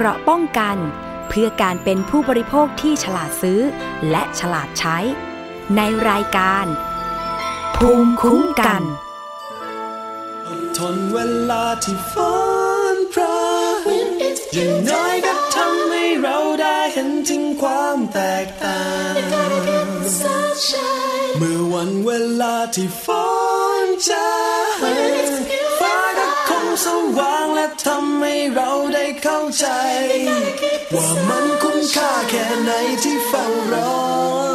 เกราะป้องกัน เพื่อการเป็นผู้บริโภคที่ฉลาดซื้อ และฉลาดใช้ ในรายการ ภูมิคุ้มกันอดทนเวลาที่ฝนพรอย่างน้อยก็ทำให้เราได้เห็นถึงความแตกต่าง เมื่อวันเวลาที่ฝนจาง วางและทำให้เราได้เข้าใจ ว่ามันคุ้มค่าแค่ไหนที่เฝ้ารอ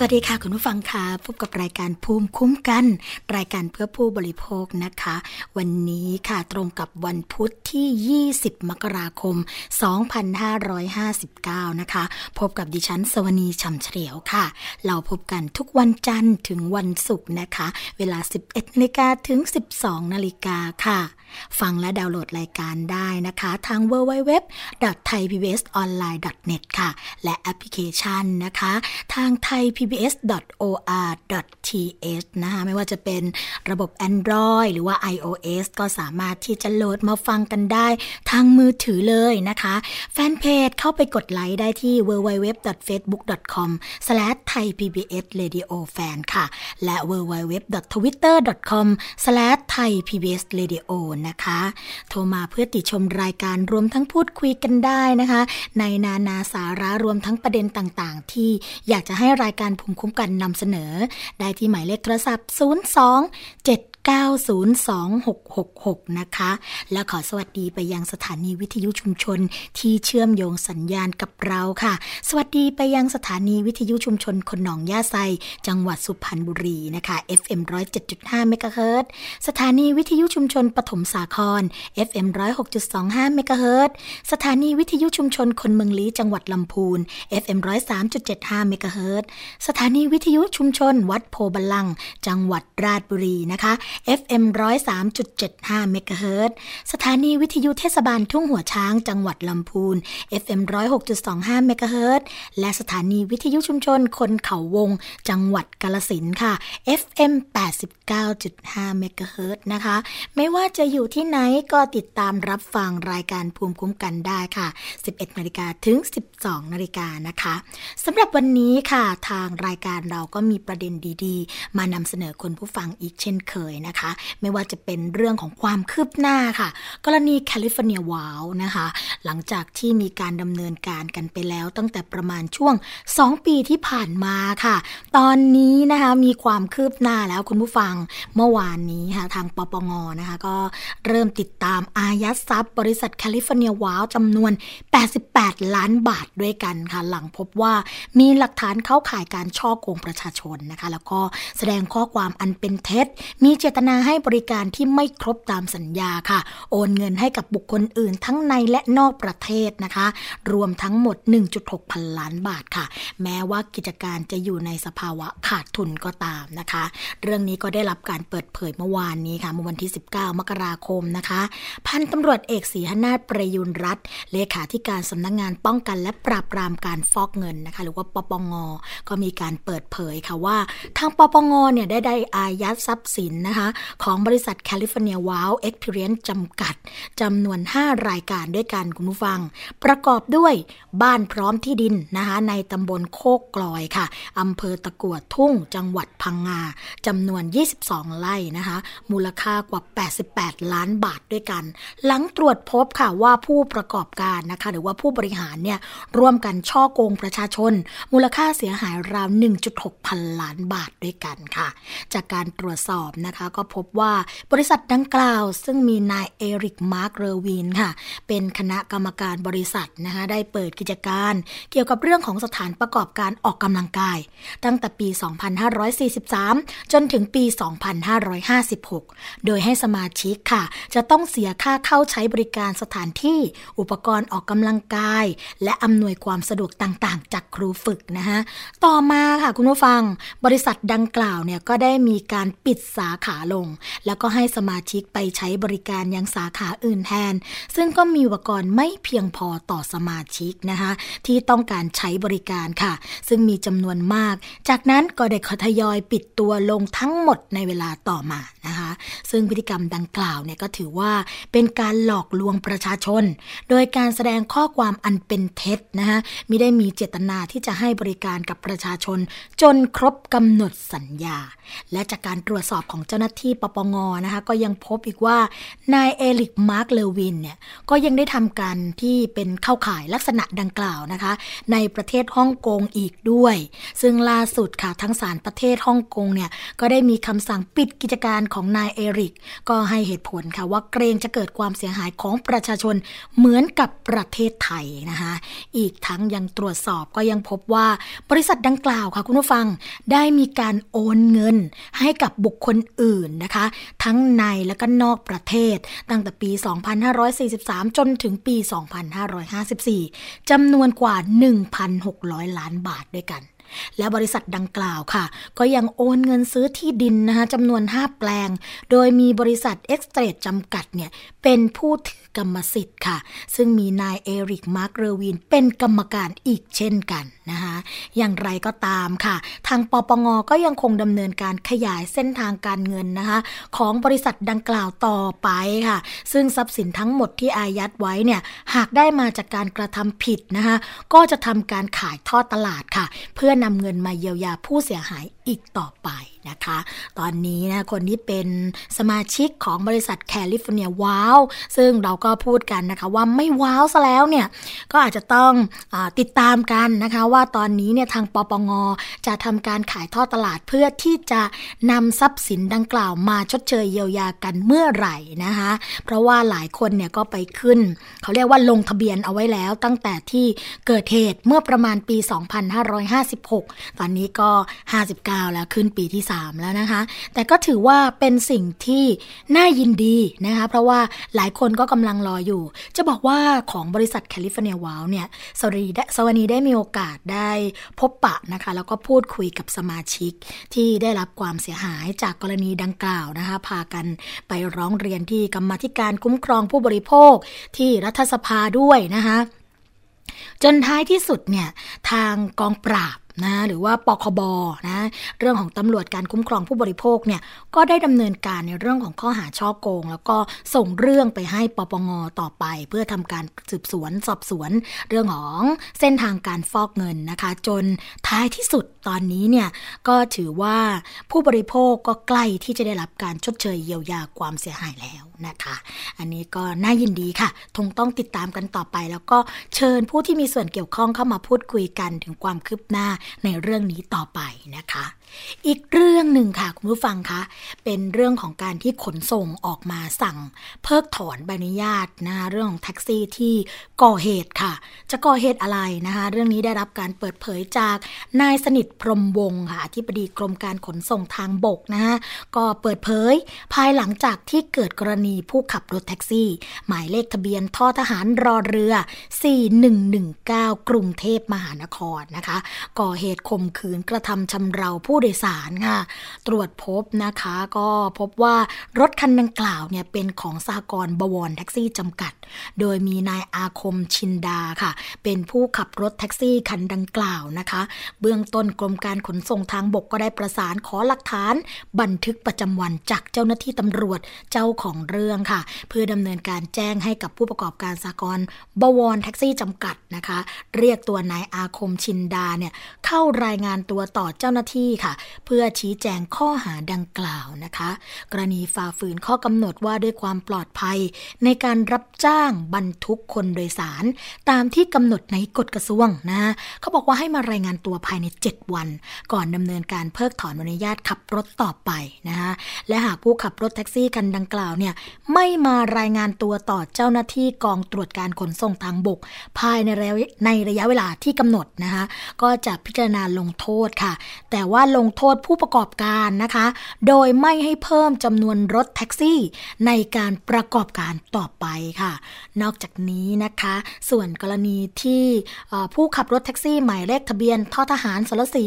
สวัสดีค่ะคุณผู้ฟังค่ะพบกับรายการภูมิคุ้มกัน รายการเพื่อผู้บริโภคนะคะ วันนี้ค่ะตรงกับวันพุธที่ 20 มกราคม 2559 นะคะ พบกับดิฉันสวนีฉำเฉลียวค่ะ เราพบกันทุกวันจันทร์ถึงวันศุกร์นะคะ เวลา 11นาฬิกาถึง 12นาฬิกาค่ะฟังและดาวน์โหลดรายการได้นะคะ ทาง www.thaipbsonline.net ค่ะ และแอปพลิเคชันนะคะ ทางไทย tbs.or.th นะคะไม่ว่าจะเป็นระบบ Android หรือว่า iOS ก็สามารถที่จะโหลดมาฟังกันได้ทางมือถือเลยนะคะ แฟนเพจเข้าไปกดไลค์ได้ที่ www.facebook.com/thaipbsradiofan ค่ะ และ www.twitter.com/thaipbsradio นะคะ โทรมาเพื่อติชมรายการรวมทั้งพูดคุยกันได้นะคะ ในนานาสาระรวมทั้งประเด็นต่างๆ ที่อยากจะให้รายการภูมิคุ้มกันนำเสนอ ได้ที่หมายเลขโทรศัพท์ 02 7 902-666 นะคะ และขอสวัสดีไปยังสถานีวิทยุชุมชนที่เชื่อมโยงสัญญาณกับเราค่ะ สวัสดีไปยังสถานีวิทยุชุมชนคนหนองย่าไซ จังหวัดสุพรรณบุรีนะคะ FM 107.5เมกะเฮิรตสถานีวิทยุชุมชนปฐมสาคร FM 106.25เมกะเฮิรตสถานีวิทยุชุมชนคนเมืองลี้จังหวัดลำพูน FM 103.75เมกะเฮิรตสถานีวิทยุชุมชนวัดโพบาลัง จังหวัดราชบุรีนะคะ FM 103.75เมกะเฮิรตสถานีวิทยุเทศบาลทุ่งหัวช้างจังหวัดลำพูน FM 106.25เมกะเฮิรตและสถานีวิทยุชุมชนคนเขาวง จังหวัดกาลสินค่ะ FM 89.5เมกะเฮิรตนะคะ ไม่ว่าจะอยู่ที่ไหนก็ติดตามรับฟังรายการภูมิคุ้มกันได้ค่ะ 11นาฬิกาถึง 12นาฬิกานะคะสำหรับวันนี้ค่ะทางรายการเราก็มีประเด็นดีๆ มานำเสนอคุณผู้ฟังอีกเช่นเคยนะคะ ไม่ว่าจะเป็นเรื่องของความคืบหน้าค่ะ กรณีแคลิฟอร์เนีย ว้าวนะคะ หลังจากที่มีการดำเนินการกันไปแล้ว ตั้งแต่ประมาณช่วง 2 ปีที่ผ่านมาค่ะ ตอนนี้นะคะมีความคืบหน้าแล้วคุณผู้ฟังเมื่อวานนี้ค่ะทางปปงนะคะ ก็เริ่มติดตามอายัดทรัพย์ บริษัทแคลิฟอร์เนียวาวจำนวน 88 ล้านบาทด้วยกันค่ะ หลังพบว่ามีหลักฐานเข้าข่ายการช่อโกงประชาชนนะคะ แล้วก็แสดงข้อความอันเป็นเท็จ มีเจตนาให้บริการที่ไม่ครบตามสัญญาค่ะ โอนเงินให้กับบุคคลอื่นทั้งในและนอกประเทศนะคะ รวมทั้งหมด 1.6 พันล้านบาทค่ะ แม้ว่ากิจการจะอยู่ในสภาวะขาดทุนก็ตามนะคะ เรื่องนี้ก็ได้รับการเปิดเผยเมื่อวานนี้ค่ะเมื่อวันที่ 19 มกราคมนะคะ พันตำรวจเอกศรีหนาถประยุนรัตน์เลขาธิการสำนักงานป้องกันและปราบปรามการฟอกเงินนะคะ หรือว่าปปงก็มีการเปิดเผยค่ะว่า ทางปปงเนี่ยได้ได้อายัดทรัพย์สินนะคะของบริษัทแคลิฟอร์เนีย ว้าวเอ็กซ์พีเรียนซ์ จำกัดจำนวน 5 รายการด้วยกันคุณผู้ฟัง ประกอบด้วยบ้านพร้อมที่ดินนะคะ ในตำบลโคกกลอยค่ะอำเภอตะกัวทุ่งจังหวัดพังงาจำนวน 22 ไร่นะคะ มูลค่ากว่า 88 ล้านบาทด้วยกัน หลังตรวจพบค่ะว่าผู้ประกอบการนะคะ หรือว่าผู้บริหารเนี่ยร่วมกันช่อโกงประชาชน มูลค่าเสียหายราว 1.6 พันล้านบาทด้วยกันค่ะ จากการตรวจสอบนะคะก็พบว่าบริษัทดังกล่าวซึ่งมีนายเอริกมาร์กเรวีนค่ะ เป็นคณะกรรมการบริษัทนะคะได้เปิดกิจการ เกี่ยวกับเรื่องของสถานประกอบการออกกำลังกาย ตั้งแต่ปี 2543 จนถึงปี 2556 โดยให้สมาชิกค่ะ จะต้องเสียค่าเข้าใช้บริการสถานที่อุปกรณ์ออกกำลังกาย และอำนวยความสะดวกต่างๆ จากครูฝึกนะคะต่อมาค่ะคุณผู้ฟัง บริษัทดังกล่าวเนี่ยก็ได้มีการปิดสาขาลง แล้วก็ให้สมาชิกไปใช้บริการยังสาขาอื่นแทน ซึ่งก็มีอุปกรณ์ไม่เพียงพอต่อสมาชิกนะคะ ที่ต้องการใช้บริการค่ะ ซึ่งมีจำนวนมาก จากนั้นก็ได้ทยอยปิดตัวลงทั้งหมดในเวลาต่อมานะคะ ซึ่งพฤติกรรมดังกล่าวเนี่ยก็ถือว่าเป็นการหลอกลวงประชาชน โดยการแสดงข้อความอันเป็นเท็จนะคะมิได้มีเจตนาที่จะให้บริการกับประชาชน จนครบกำหนดสัญญา และจากการตรวจสอบของเจ้าหน้าที่ปปงนะคะก็ยังพบอีกว่านายเอลิกมาร์กเลวินเนี่ยก็ยังได้ทำการที่เป็นเข้าข่ายลักษณะดังกล่าวนะคะ ในประเทศฮ่องกงอีกด้วย ซึ่งล่าสุดค่ะทั้งศาลประเทศฮ่องกงเนี่ยก็ได้มีคำสั่งปิดกิจการของนายเอริก ก็ให้เหตุผลค่ะว่าเกรงจะเกิดความเสียหายของประชาชนเหมือนกับประเทศไทยนะคะอีกทั้งยังตรวจสอบก็ยังพบว่าบริษัทดังกล่าวค่ะคุณผู้ฟังได้มีการโอนเงินให้กับบุคคลอื่นนะคะ ทั้งในและก็นอกประเทศ ตั้งแต่ปี 2543 จนถึงปี 2554 จำนวนกว่า 1,600 ล้านบาทด้วยกัน และบริษัทดังกล่าวค่ะ ก็ยังโอนเงินซื้อที่ดินนะคะจำนวน 5 แปลง โดยมีบริษัทเอ็กซ์เตรดจำกัดเนี่ยเป็นผู้ถือกรรมสิทธิ์ค่ะ ซึ่งมีนายเอริค มาร์ค เลวีนเป็นกรรมการอีกเช่นกันนะคะอย่างไรก็ตามค่ะ ทางปปงก็ยังคงดำเนินการขยายเส้นทางการเงินนะคะของบริษัทดังกล่าวต่อไปค่ะ ซึ่งทรัพย์สินทั้งหมดที่อายัดไว้เนี่ยหากได้มาจากการกระทำผิดนะคะก็จะทำการขายทอดตลาดค่ะ เพื่อนำเงินินมาเยียวยาผู้เสียหาย อีกต่อไปนะคะ ตอนนี้นะคนที่เป็นสมาชิกของบริษัทแคลิฟอร์เนียว้าว ซึ่งเราก็พูดกันนะคะว่าไม่ว้าวซะแล้วเนี่ย ก็อาจจะต้องอติดตามกันนะคะว่าตอนนี้เนี่ยทางปปงจะทำการขายทอดตลาดเพื่อที่จะนำทรัพย์สินดังกล่าวมาชดเชยเยียวยากันเมื่อไหร่นะคะ เพราะว่าหลายคนเนี่ยก็ไปขึ้น เขาเรียกว่าลงทะเบียนเอาไว้แล้ว ตั้งแต่ที่เกิดเหตุเมื่อประมาณปี 2556 ตอนนี้ก็ 59แล้วขึ้นปีที่ 3 แล้วนะคะ แต่ก็ถือว่าเป็นสิ่งที่น่ายินดีนะคะ เพราะว่าหลายคนก็กำลังรออยู่ จะบอกว่าของบริษัทแคลิฟอร์เนียวาวเนี่ยสวรีสวัสดีได้มีโอกาสได้พบปะนะคะ แล้วก็พูดคุยกับสมาชิกที่ได้รับความเสียหายจากกรณีดังกล่าวนะคะ พากันไปร้องเรียนที่กรรมธิการคุ้มครองผู้บริโภคที่รัฐสภาด้วยนะคะจนท้ายที่สุดเนี่ยทางกองปราบ นะหรือว่าปคบนะเรื่องของตำรวจการคุ้มครองผู้บริโภคเนี่ยก็ได้ดำเนินการในเรื่องของข้อหาช่อโกง แล้วก็ส่งเรื่องไปให้ปปงต่อไป เพื่อทำการสืบสวนสอบสวน เรื่องของเส้นทางการฟอกเงินนะคะ จนท้ายที่สุดตอนนี้เนี่ยก็ถือว่าผู้บริโภคก็ใกล้ที่จะได้รับการชดเชยเยียวยาความเสียหายแล้วนะคะ อันนี้ก็น่ายินดีค่ะคงต้องติดตามกันต่อไป แล้วก็เชิญผู้ที่มีส่วนเกี่ยวข้องเข้ามาพูดคุยกันถึงความคืบหน้าในเรื่องนี้ต่อไปนะคะ อีกเรื่องหนึ่งค่ะคุณผู้ฟังคะเป็นเรื่องของการที่ขนส่งออกมาสั่ง เพิกถอนใบอนุญาตนะคะเรื่องของแท็กซี่ที่ก่อเหตุค่ะ จะก่อเหตุอะไรนะคะ เรื่องนี้ได้รับการเปิดเผยจากนายสนิทพรมวงศ์ค่ะที่ปดีกรมการขนส่งทางบกนะคะก็เปิดเผย ภายหลังจากที่เกิดกรณีผู้ขับรถแท็กซี่ หมายเลขทะเบียนท่อทหารรอเรือ 4119 กรุงเทพมหานครนะคะ ก่อเหตุข่มขืนกระทำชำเราผูู้้โดยสารค่ะ ตรวจพบนะคะ ก็พบว่ารถคันดังกล่าวเนี่ยเป็นของสหกรณ์บวรแท็กซี่จำกัด โดยมีนายอาคมชินดาค่ะ เป็นผู้ขับรถแท็กซี่คันดังกล่าวนะคะ เบื้องต้นกรมการขนส่งทางบกก็ได้ประสานขอหลักฐาน บันทึกประจำวันจากเจ้าหน้าที่ตำรวจเจ้าของเรื่องค่ะ เพื่อดำเนินการแจ้งให้กับผู้ประกอบการสากลบวรแท็กซี่จำกัดนะคะ เรียกตัวนายอาคมชินดาเนี่ยเข้ารายงานตัวต่อเจ้าหน้าที่ค่ะเพื่อชี้แจงข้อหาดังกล่าวนะคะ กรณีฝ่าฝืนข้อกำหนดว่าด้วยความปลอดภัย ในการรับจ้างบรรทุกคนโดยสาร ตามที่กำหนดในกฎกระทรวงนะเขาบอกว่าให้มารายงานตัวภายใน 7 วัน ก่อนดำเนินการเพิกถอนอนุญาตขับรถต่อไปนะคะและหากผู้ขับรถแท็กซี่คันดังกล่าวเนี่ยไม่มารายงานตัวต่อเจ้าหน้าที่กองตรวจการขนส่งทางบก ภายในระยะในระยะเวลาที่กำหนดนะคะก็จะพิจารณาลงโทษค่ะ แต่ว่าลงโทษผู้ประกอบการนะคะ โดยไม่ให้เพิ่มจำนวนรถแท็กซี่ในการประกอบการต่อไปค่ะ นอกจากนี้นะคะ ส่วนกรณีที่ผู้ขับรถแท็กซี่หมายเลขทะเบียนทอทหารสรสี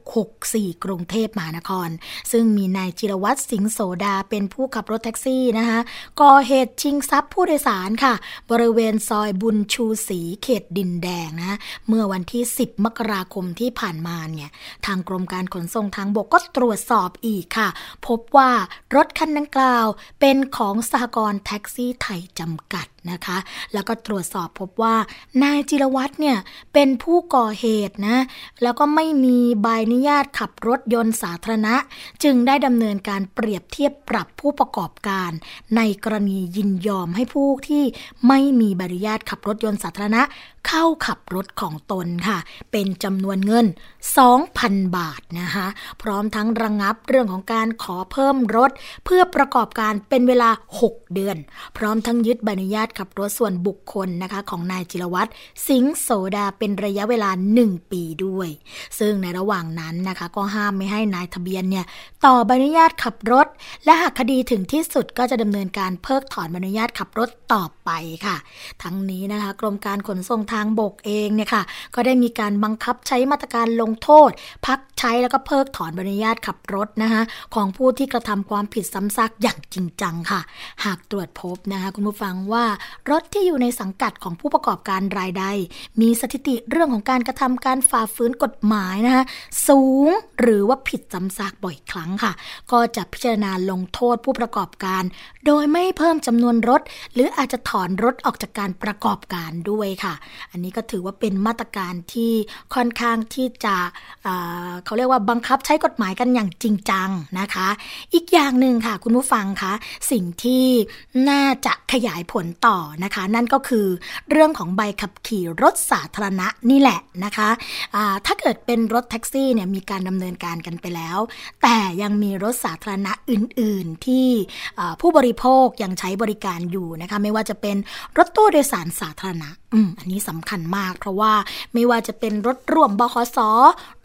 8664 กรุงเทพมหานคร ซึ่งมีนายจิรวัตรสิงห์โสดาเป็นผู้ขับรถแท็กซี่นะคะก่อเหตุชิงทรัพย์ผู้โดยสารค่ะ บริเวณซอยบุญชูศรีเขตดินแดงนะ เมื่อวันที่ 10 มกราคมที่ผ่านมาเนี่ย ทางกรมการขนส่งทางบกก็ตรวจสอบอีกค่ะ พบว่ารถคันดังกล่าวเป็นของสหกรณ์แท็กซี่ไทยจำกัดนะคะ แล้วก็ตรวจสอบพบว่านายจิรวัตรเนี่ยเป็นผู้ก่อเหตุนะ แล้วก็ไม่มีใบอนุญาตขับรถยนต์สาธารณะ จึงได้ดำเนินการเปรียบเทียบปรับผู้ประกอบการ ในกรณียินยอมให้ผู้ที่ไม่มีใบอนุญาตขับรถยนต์สาธารณะ เข้าขับรถของตนค่ะ เป็นจำนวนเงิน 2,000 บาทนะคะ พร้อมทั้งระงงับเรื่องของการขอเพิ่มรถ เพื่อประกอบการเป็นเวลา 6 เดือน พร้อมทั้งยึดใบอนุญาตขับรถส่วนบุคคลนะคะของนายจิรวัตรสิงห์โสดาเป็นระยะเวลา 1 ปีด้วย ซึ่งในระหว่างนั้นนะคะก็ห้ามไม่ให้นายทะเบียนเนี่ยต่อใบอนุญาตขับรถ และหากคดีถึงที่สุดก็จะดำเนินการเพิกถอนใบอนุญาตขับรถต่อไปค่ะ ทั้งนี้นะคะกรมการขนส่งทางบกเองเนี่ยค่ะก็ได้มีการบังคับใช้มาตรการลงโทษ พักใช้แล้วก็เพิกถอนใบอนุญาตขับรถนะคะของผู้ที่กระทำความผิดซ้ำซากอย่างจริงจังค่ะ หากตรวจพบนะคะคุณผู้ฟังว่ารถที่อยู่ในสังกัดของผู้ประกอบการรายใด มีสถิติเรื่องของการกระทำการฝ่าฝืนกฎหมายนะคะสูงหรือว่าผิดซ้ำซากบ่อยครั้งค่ะ ก็จะพิจารณาลงโทษผู้ประกอบการ โดยไม่เพิ่มจำนวนรถ หรืออาจจะถอนรถออกจากการประกอบการด้วยค่ะ อันนี้ก็ถือว่าเป็นมาตรการที่ค่อนข้างที่จะเเขาเรียกว่าบังคับใช้กฎหมายกันอย่างจริงจังนะคะ อีกอย่างหนึ่งค่ะ คุณผู้ฟังคะสิ่งที่น่าจะขยายผลต่อนะคะ นั่นก็คือเรื่องของใบขับขี่รถสาธารณะนี่แหละนะคะถ้าเกิดเป็นรถแท็กซี่เนี่ยมีการดำเนินการกันไปแล้ว แต่ยังมีรถสาธารณะอื่น ๆ ที่ผู้บริโภคยังใช้บริการอยู่นะคะไม่ว่าจะเป็นรถตู้โดยสารสาธารณะอืมอันนี้สำคัญมาก เพราะว่าไม่ว่าจะเป็นรถร่วมบขส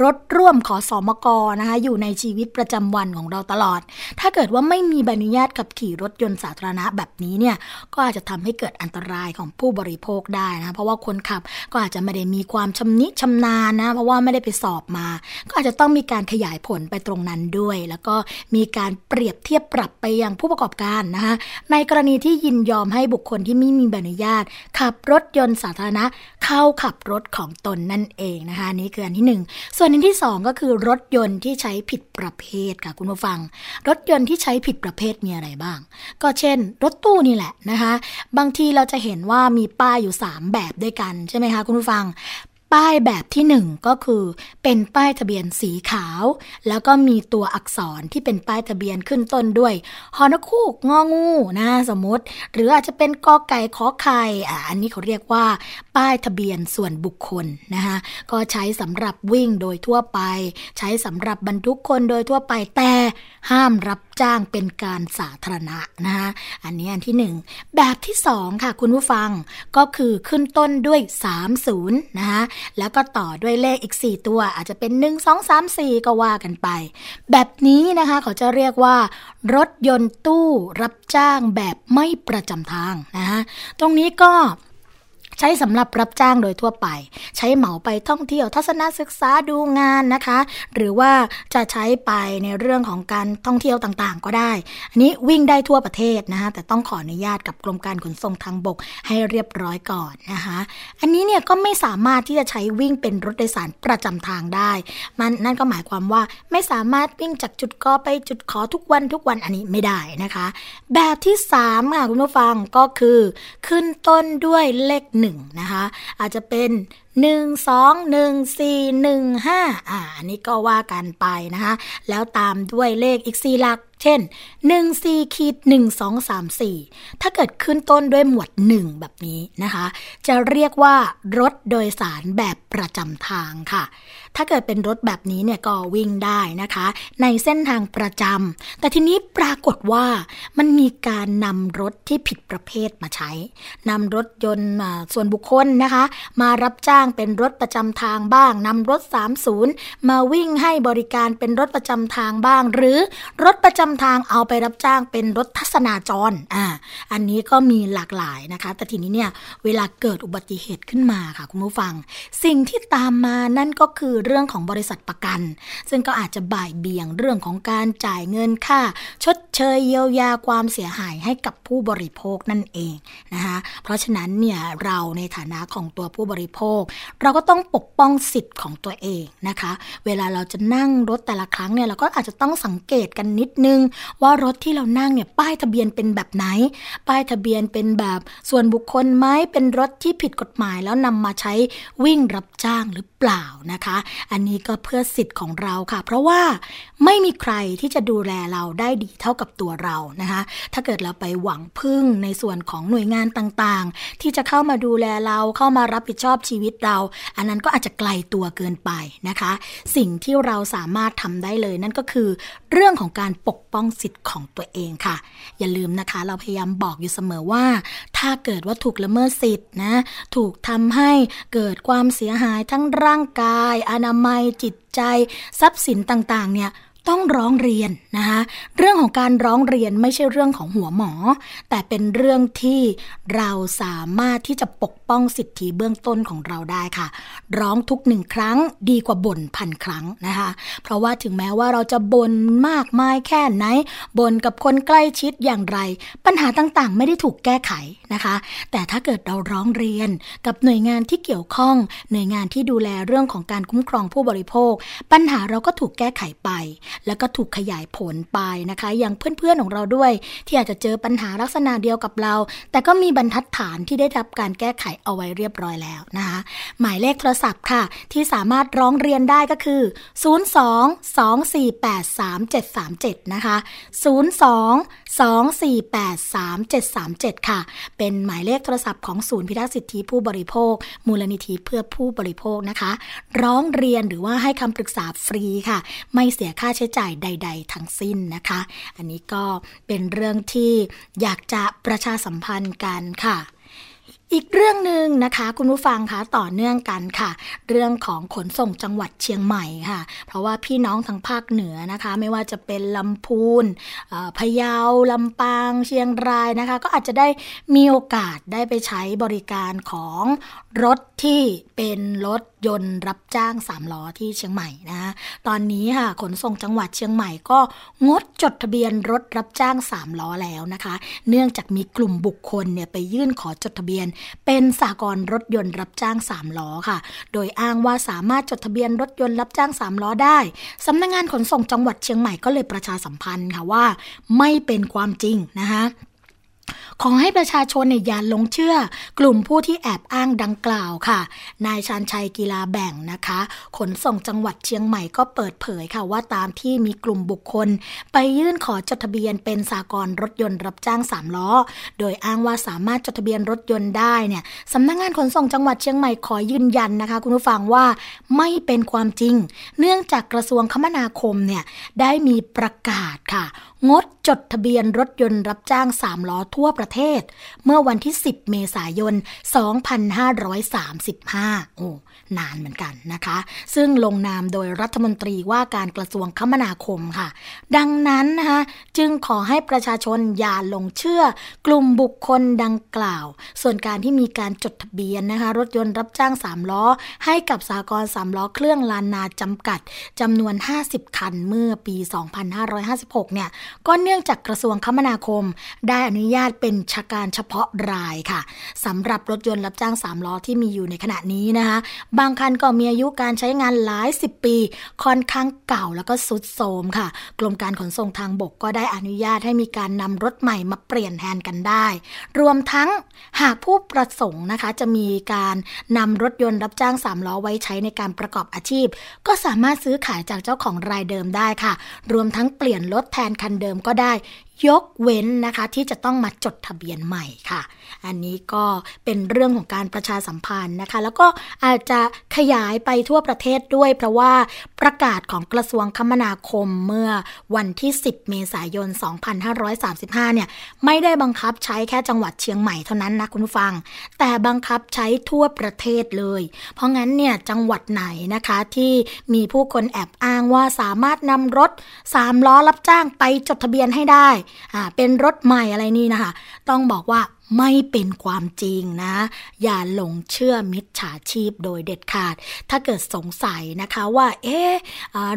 รถร่วมขอสอมกนะคะอยู่ในชีวิตประจำวันของเราตลอด ถ้าเกิดว่าไม่มีใบอนุญาตขับขี่รถยนต์สาธารณะแบบนี้เนี่ยก็อาจจะทำให้เกิดอันตรายของผู้บริโภคได้นะ เพราะว่าคนขับก็อาจจะไม่ได้มีความชำนิชำนาญนะ เพราะว่าไม่ได้ไปสอบมา ก็อาจจะต้องมีการขยายผลไปตรงนั้นด้วย แล้วก็มีการเปรียบเทียบปรับไปยังผู้ประกอบการนะคะ ในกรณีที่ยินยอมให้บุคคลที่ไม่มีใบอนุญาต ขับรถยนต์สาธารณะเข้าขับรถของตนนั่นเองนะคะนี่คืออันที่หนึ่งส่วนอันที่สองก็คือรถยนต์ที่ใช้ผิดประเภทค่ะคุณผู้ฟัง รถยนต์ที่ใช้ผิดประเภทมีอะไรบ้าง ก็เช่น รถตู้นี่แหละนะคะ บางที่เราจะเห็นว่ามีป้ายอยู่ 3 แบบด้วยกันใช่ไหมคะคุณผู้ฟัง ป้ายแบบที่หนึ่งก็คือ เป็นป้ายทะเบียนสีขาว แล้วก็มีตัวอักษรที่เป็นป้ายทะเบียนขึ้นต้นด้วยฮอนคูกงองูนะสมมติ หรืออาจจะเป็นกอไก่ขอไข่อ่าอันนี้เขาเรียกว่า ป้ายทะเบียนส่วนบุคคลนะคะก็ใช้สำหรับวิ่งโดยทั่วไป ใช้สำหรับบรรทุกคนโดยทั่วไปแต่ห้ามรับ จ้างเป็นการสาธารณะนะคะอันนี้อันที่หนึ่งแบบที่สองค่ะคุณผู้ฟังก็คือขึ้นต้นด้วย 30นะคะแล้วก็ต่อด้วยเลขอีก 4 ตัวอาจจะเป็น 1 2 3 4 ก็ว่ากันไป แบบนี้นะคะเขาจะเรียกว่า รถยนต์ตู้รับจ้างแบบไม่ประจำทางนะคะตรงนี้ก็ ใช้สำหรับรับจ้างโดยทั่วไป ใช้เหมาไปท่องเที่ยวทัศนศึกษาดูงานนะคะ หรือว่าจะใช้ไปในเรื่องของการท่องเที่ยวต่างๆ ก็ได้ อันนี้วิ่งได้ทั่วประเทศนะคะแต่ต้องขออนุญาตกับกรมการขนส่งทางบกให้เรียบร้อยก่อนนะคะ อันนี้เนี่ยก็ไม่สามารถที่จะใช้วิ่งเป็นรถโดยสารประจำทางได้ มันนั่นก็หมายความว่าไม่สามารถวิ่งจากจุดกอไปจุดขอทุกวันทุกวันอันนี้ไม่ได้นะคะ แบบที่3ค่ะคุณผู้ฟังก็คือ ขึ้นต้นด้วยเลขหนึ่งนะคะ อาจจะเป็น 1 2 1 4 1 5อ่าอันนี้ก็ว่ากันไปนะคะ แล้วตามด้วยเลขอีก 4 หลัก เช่น 1 4ขีด1 2 3 4 ถ้าเกิดขึ้นต้นด้วยหมวด 1 แบบนี้นะคะ จะเรียกว่ารถโดยสารแบบประจำทางค่ะ ถ้าเกิดเป็นรถแบบนี้เนี่ยก็วิ่งได้นะคะ ในเส้นทางประจำแต่ทีนี้ปรากฏว่ามันมีการนำรถที่ผิดประเภทมาใช้นำรถยนต์ส่วนบุคคลนะคะ มารับจ้างเป็นรถประจำทางบ้างนำรถ 30 มาวิ่งให้บริการเป็นรถประจำทางบ้าง หรือรถประจำทางเอาไปรับจ้างเป็นรถทัศนาจรอ่าอันนี้ก็มีหลากหลายนะคะ แต่ทีนี้เนี่ยเวลาเกิดอุบัติเหตุขึ้นมาค่ะคุณผู้ฟัง สิ่งที่ตามมานั่นก็คือเรื่องของบริษัทประกัน ซึ่งก็อาจจะบ่ายเบี่ยงเรื่องของการจ่ายเงินค่า ชดเชยเยียวยาความเสียหายให้กับผู้บริโภคนั่นเองนะคะเพราะฉะนั้นเนี่ยเราในฐานะของตัวผู้บริโภคเราก็ต้องปกป้องสิทธิ์ของตัวเองนะคะ เวลาเราจะนั่งรถแต่ละครั้งเนี่ยเราก็อาจจะต้องสังเกตกันนิดนึง ว่ารถที่เรานั่งเนี่ยป้ายทะเบียนเป็นแบบไหน ป้ายทะเบียนเป็นแบบส่วนบุคคลไหมเป็นรถที่ผิดกฎหมาย แล้วนำมาใช้วิ่งรับจ้างหรือเปล่านะคะ อันนี้ก็เพื่อสิทธิ์ของเราค่ะ เพราะว่าไม่มีใครที่จะดูแลเราได้ดีเท่ากับตัวเรานะคะ ถ้าเกิดเราไปหวังพึ่งในส่วนของหน่วยงานต่างๆ ที่จะเข้ามาดูแลเราเข้ามารับผิดชอบชีวิตเรา อันนั้นก็อาจจะไกลตัวเกินไปนะคะ สิ่งที่เราสามารถทำได้เลย นั่นก็คือเรื่องของการปกป้องสิทธิ์ของตัวเองค่ะ อย่าลืมนะคะเราพยายามบอกอยู่เสมอว่า ถ้าเกิดว่าถูกละเมิดสิทธิ์นะถูกทำให้เกิดความเสียหายทั้งร่างกาย อนามัยจิตใจ ทรัพย์สินต่างๆเนี่ย ต้องร้องเรียนนะคะเรื่องของการร้องเรียนไม่ใช่เรื่องของหัวหมอ แต่เป็นเรื่องที่เราสามารถที่จะปกป้องสิทธิเบื้องต้นของเราได้ค่ะ ร้องทุกหนึ่งครั้งดีกว่าบ่นพันครั้งนะคะ เพราะว่าถึงแม้ว่าเราจะบ่นมากมายแค่ไหนบ่นกับคนใกล้ชิดอย่างไร ปัญหาต่างๆ ไม่ได้ถูกแก้ไขนะคะ แต่ถ้าเกิดเราร้องเรียนกับหน่วยงานที่เกี่ยวข้อง หน่วยงานที่ดูแลเรื่องของการคุ้มครองผู้บริโภค ปัญหาเราก็ถูกแก้ไขไปแล้วก็ถูกขยายผลไปนะคะ อย่างเพื่อนๆของเราด้วย ที่อาจจะเจอปัญหาลักษณะเดียวกับเรา แต่ก็มีบรรทัดฐานที่ได้รับการแก้ไขเอาไว้เรียบร้อยแล้วนะคะ หมายเลขโทรศัพท์ค่ะ ที่สามารถร้องเรียนได้ก็คือ 02-2483737 นะคะ 02-2483737 ค่ะ เป็นหมายเลขโทรศัพท์ของศูนย์พิทักษ์สิทธิผู้บริโภค มูลนิธิเพื่อผู้บริโภคนะคะ ร้องเรียนหรือว่าให้คำปรึกษาฟรีค่ะ ไม่เสียค่าใช้จ่ายใด ๆ ทั้งสิ้นนะคะ อันนี้ก็เป็นเรื่องที่อยากจะประชาสัมพันธ์กันค่ะอีกเรื่องหนึ่งนะคะ คุณผู้ฟังคะต่อเนื่องกันค่ะ เรื่องของขนส่งจังหวัดเชียงใหม่ค่ะ เพราะว่าพี่น้องทางภาคเหนือนะคะ ไม่ว่าจะเป็นลำพูนพะเยาลำปาง เชียงรายนะคะ ก็อาจจะได้มีโอกาสได้ไปใช้บริการของ รถที่เป็นรถยนต์รับจ้างสามล้อที่เชียงใหม่นะตอนนี้ค่ะขนส่งจังหวัดเชียงใหม่ก็งดจดทะเบียนรถรับจ้างสามล้อแล้วนะคะ เนื่องจากมีกลุ่มบุคคลเนี่ยไปยื่นขอจดทะเบียน เป็นสากลรถยนต์รับจ้างสามล้อค่ะ โดยอ้างว่าสามารถจดทะเบียนรถยนต์รับจ้างสามล้อได้สำนักงงานขนส่งจังหวัดเชียงใหม่ก็เลยประชาสัมพันธ์ค่ะว่า ไม่เป็นความจริงนะคะ ขอให้ประชาชนเนี่ยอย่าลงเชื่อ กลุ่มผู้ที่แอบอ้างดังกล่าวค่ะ นายชานชัยกีฬาแบ่งนะคะ ขนส่งจังหวัดเชียงใหม่ก็เปิดเผยค่ะว่าตามที่มีกลุ่มบุคคล ไปยื่นขอจดทะเบียนเป็นสากลรถยนต์รับจ้างสามล้อ โดยอ้างว่าสามารถจดทะเบียนรถยนต์ได้เนี่ยสำนักงงานขนส่งจังหวัดเชียงใหม่ขอยืนยันนะคะ คุณผู้ฟังว่าไม่เป็นความจริง เนื่องจากกระทรวงคมนาคมเนี่ยได้มีประกาศค่ะงดจดทะเบียนรถยนต์รับจ้างสามล้อทั่วประเทศ เมื่อวันที่ 10 เมษายน 2535 โอ้ นานเหมือนกันนะคะ ซึ่งลงนามโดยรัฐมนตรีว่าการกระทรวงคมนาคมค่ะ ดังนั้นนะคะจึงขอให้ประชาชนอย่าลงเชื่อกลุ่มบุคคลดังกล่าว ส่วนการที่มีการจดทะเบียนนะคะรถยนต์รับจ้างสามล้อ ให้กับสากลสามล้อเครื่องลานนาจำกัดจำนวน 50 คันเมื่อปี 2556 เนี่ยก็เนื่องจากกระทรวงคมนาคม ได้อนุญาตเป็นชาการเฉพาะรายค่ะสำหรับรถยนต์รับจ้างสามล้อที่มีอยู่ในขณะนี้นะคะบางคันก็มีอายุการใช้งานหลายสิบปี ค่อนข้างเก่าแล้วก็สุดโทรมค่ะ กรมการขนส่งทางบกก็ได้อนุญาตให้มีการนำรถใหม่มาเปลี่ยนแทนกันได้ รวมทั้งหากผู้ประสงค์นะคะจะมีการนำรถยนต์รับจ้างสามล้อไว้ใช้ในการประกอบอาชีพ ก็สามารถซื้อขายจากเจ้าของรายเดิมได้ค่ะ รวมทั้งเปลี่ยนรถแทนคันเดิมก็ได้ ยกเว้นนะคะที่จะต้องมาจดทะเบียนใหม่ค่ะ อันนี้ก็เป็นเรื่องของการประชาสัมพันธ์นะคะ แล้วก็อาจจะขยายไปทั่วประเทศด้วย เพราะว่าประกาศของกระทรวงคมนาคมเมื่อวันที่ 10 เมษายน 2535 เนี่ยไม่ได้บังคับใช้แค่จังหวัดเชียงใหม่เท่านั้นนะคุณฟัง แต่บังคับใช้ทั่วประเทศเลย เพราะงั้นเนี่ยจังหวัดไหนนะคะที่มีผู้คนแอบอ้างว่าสามารถนำรถ 3 ล้อรับจ้างไปจดทะเบียนให้ได้อ่าเป็นรถใหม่อะไรนี่นะคะ ต้องบอกว่า ไม่เป็นความจริงนะ อย่าหลงเชื่อมิจฉาชีพโดยเด็ดขาด ถ้าเกิดสงสัยนะคะว่า เอ๊ะ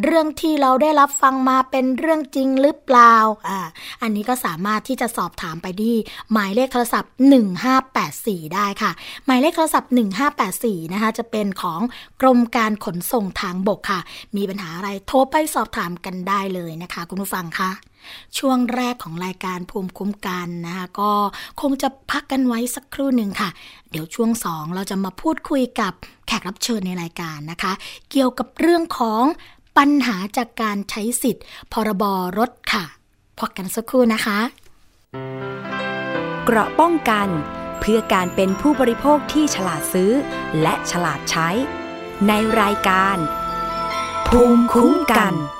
เรื่องที่เราได้รับฟังมาเป็นเรื่องจริงหรือเปล่าอ่าอันนี้ก็สามารถที่จะสอบถามไปที่หมายเลขโทรศัพท์ 1584 ได้ค่ะ หมายเลขโทรศัพท์ 1584 นะคะจะเป็นของกรมการขนส่งทางบกค่ะ มีปัญหาอะไรโทรไปสอบถามกันได้เลยนะคะ คุณผู้ฟังคะ ช่วงแรกของรายการภูมิคุ้มกันนะคะก็คงจะพักกันไว้สักครู่หนึ่งค่ะ เดี๋ยวช่วงสองเราจะมาพูดคุยกับแขกรับเชิญในรายการนะคะ เกี่ยวกับเรื่องของปัญหาจากการใช้สิทธิ์ พรบรถค่ะพบกันสักครู่นะคะ เกราะป้องกันเพื่อการเป็นผู้บริโภคที่ฉลาดซื้อ และฉลาดใช้ ในรายการ ภูมิคุ้มกันเพ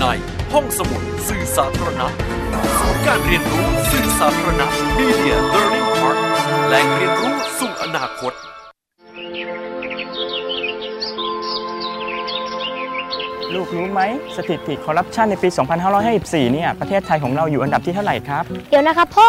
ในห้องสมุดสื่อสาธารณะศูนย์การเรียนรู้สื่อสาธารณะ Media Learning Park แหล่งเรียนรู้สู่อนาคต ลูกรู้ไหมสถิติคอร์รัปชันในปี 2554 เนี่ย ประเทศไทยของเราอยู่อันดับที่เท่าไหร่ครับ เดี๋ยวนะครับพ่อ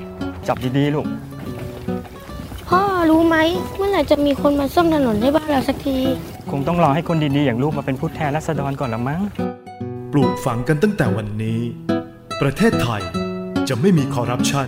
จับดีๆลูก พ่อรู้ไหมเมื่อไหร่จะมีคนมาซ่อมถนนให้บ้านเราสักที คงต้องรอให้คนดีๆอย่างลูกมาเป็นผู้แทนรัษฎรก่อนละมั้ง ปลูกฝังกันตั้งแต่วันนี้ ประเทศไทยจะไม่มีคอร์รัปชัน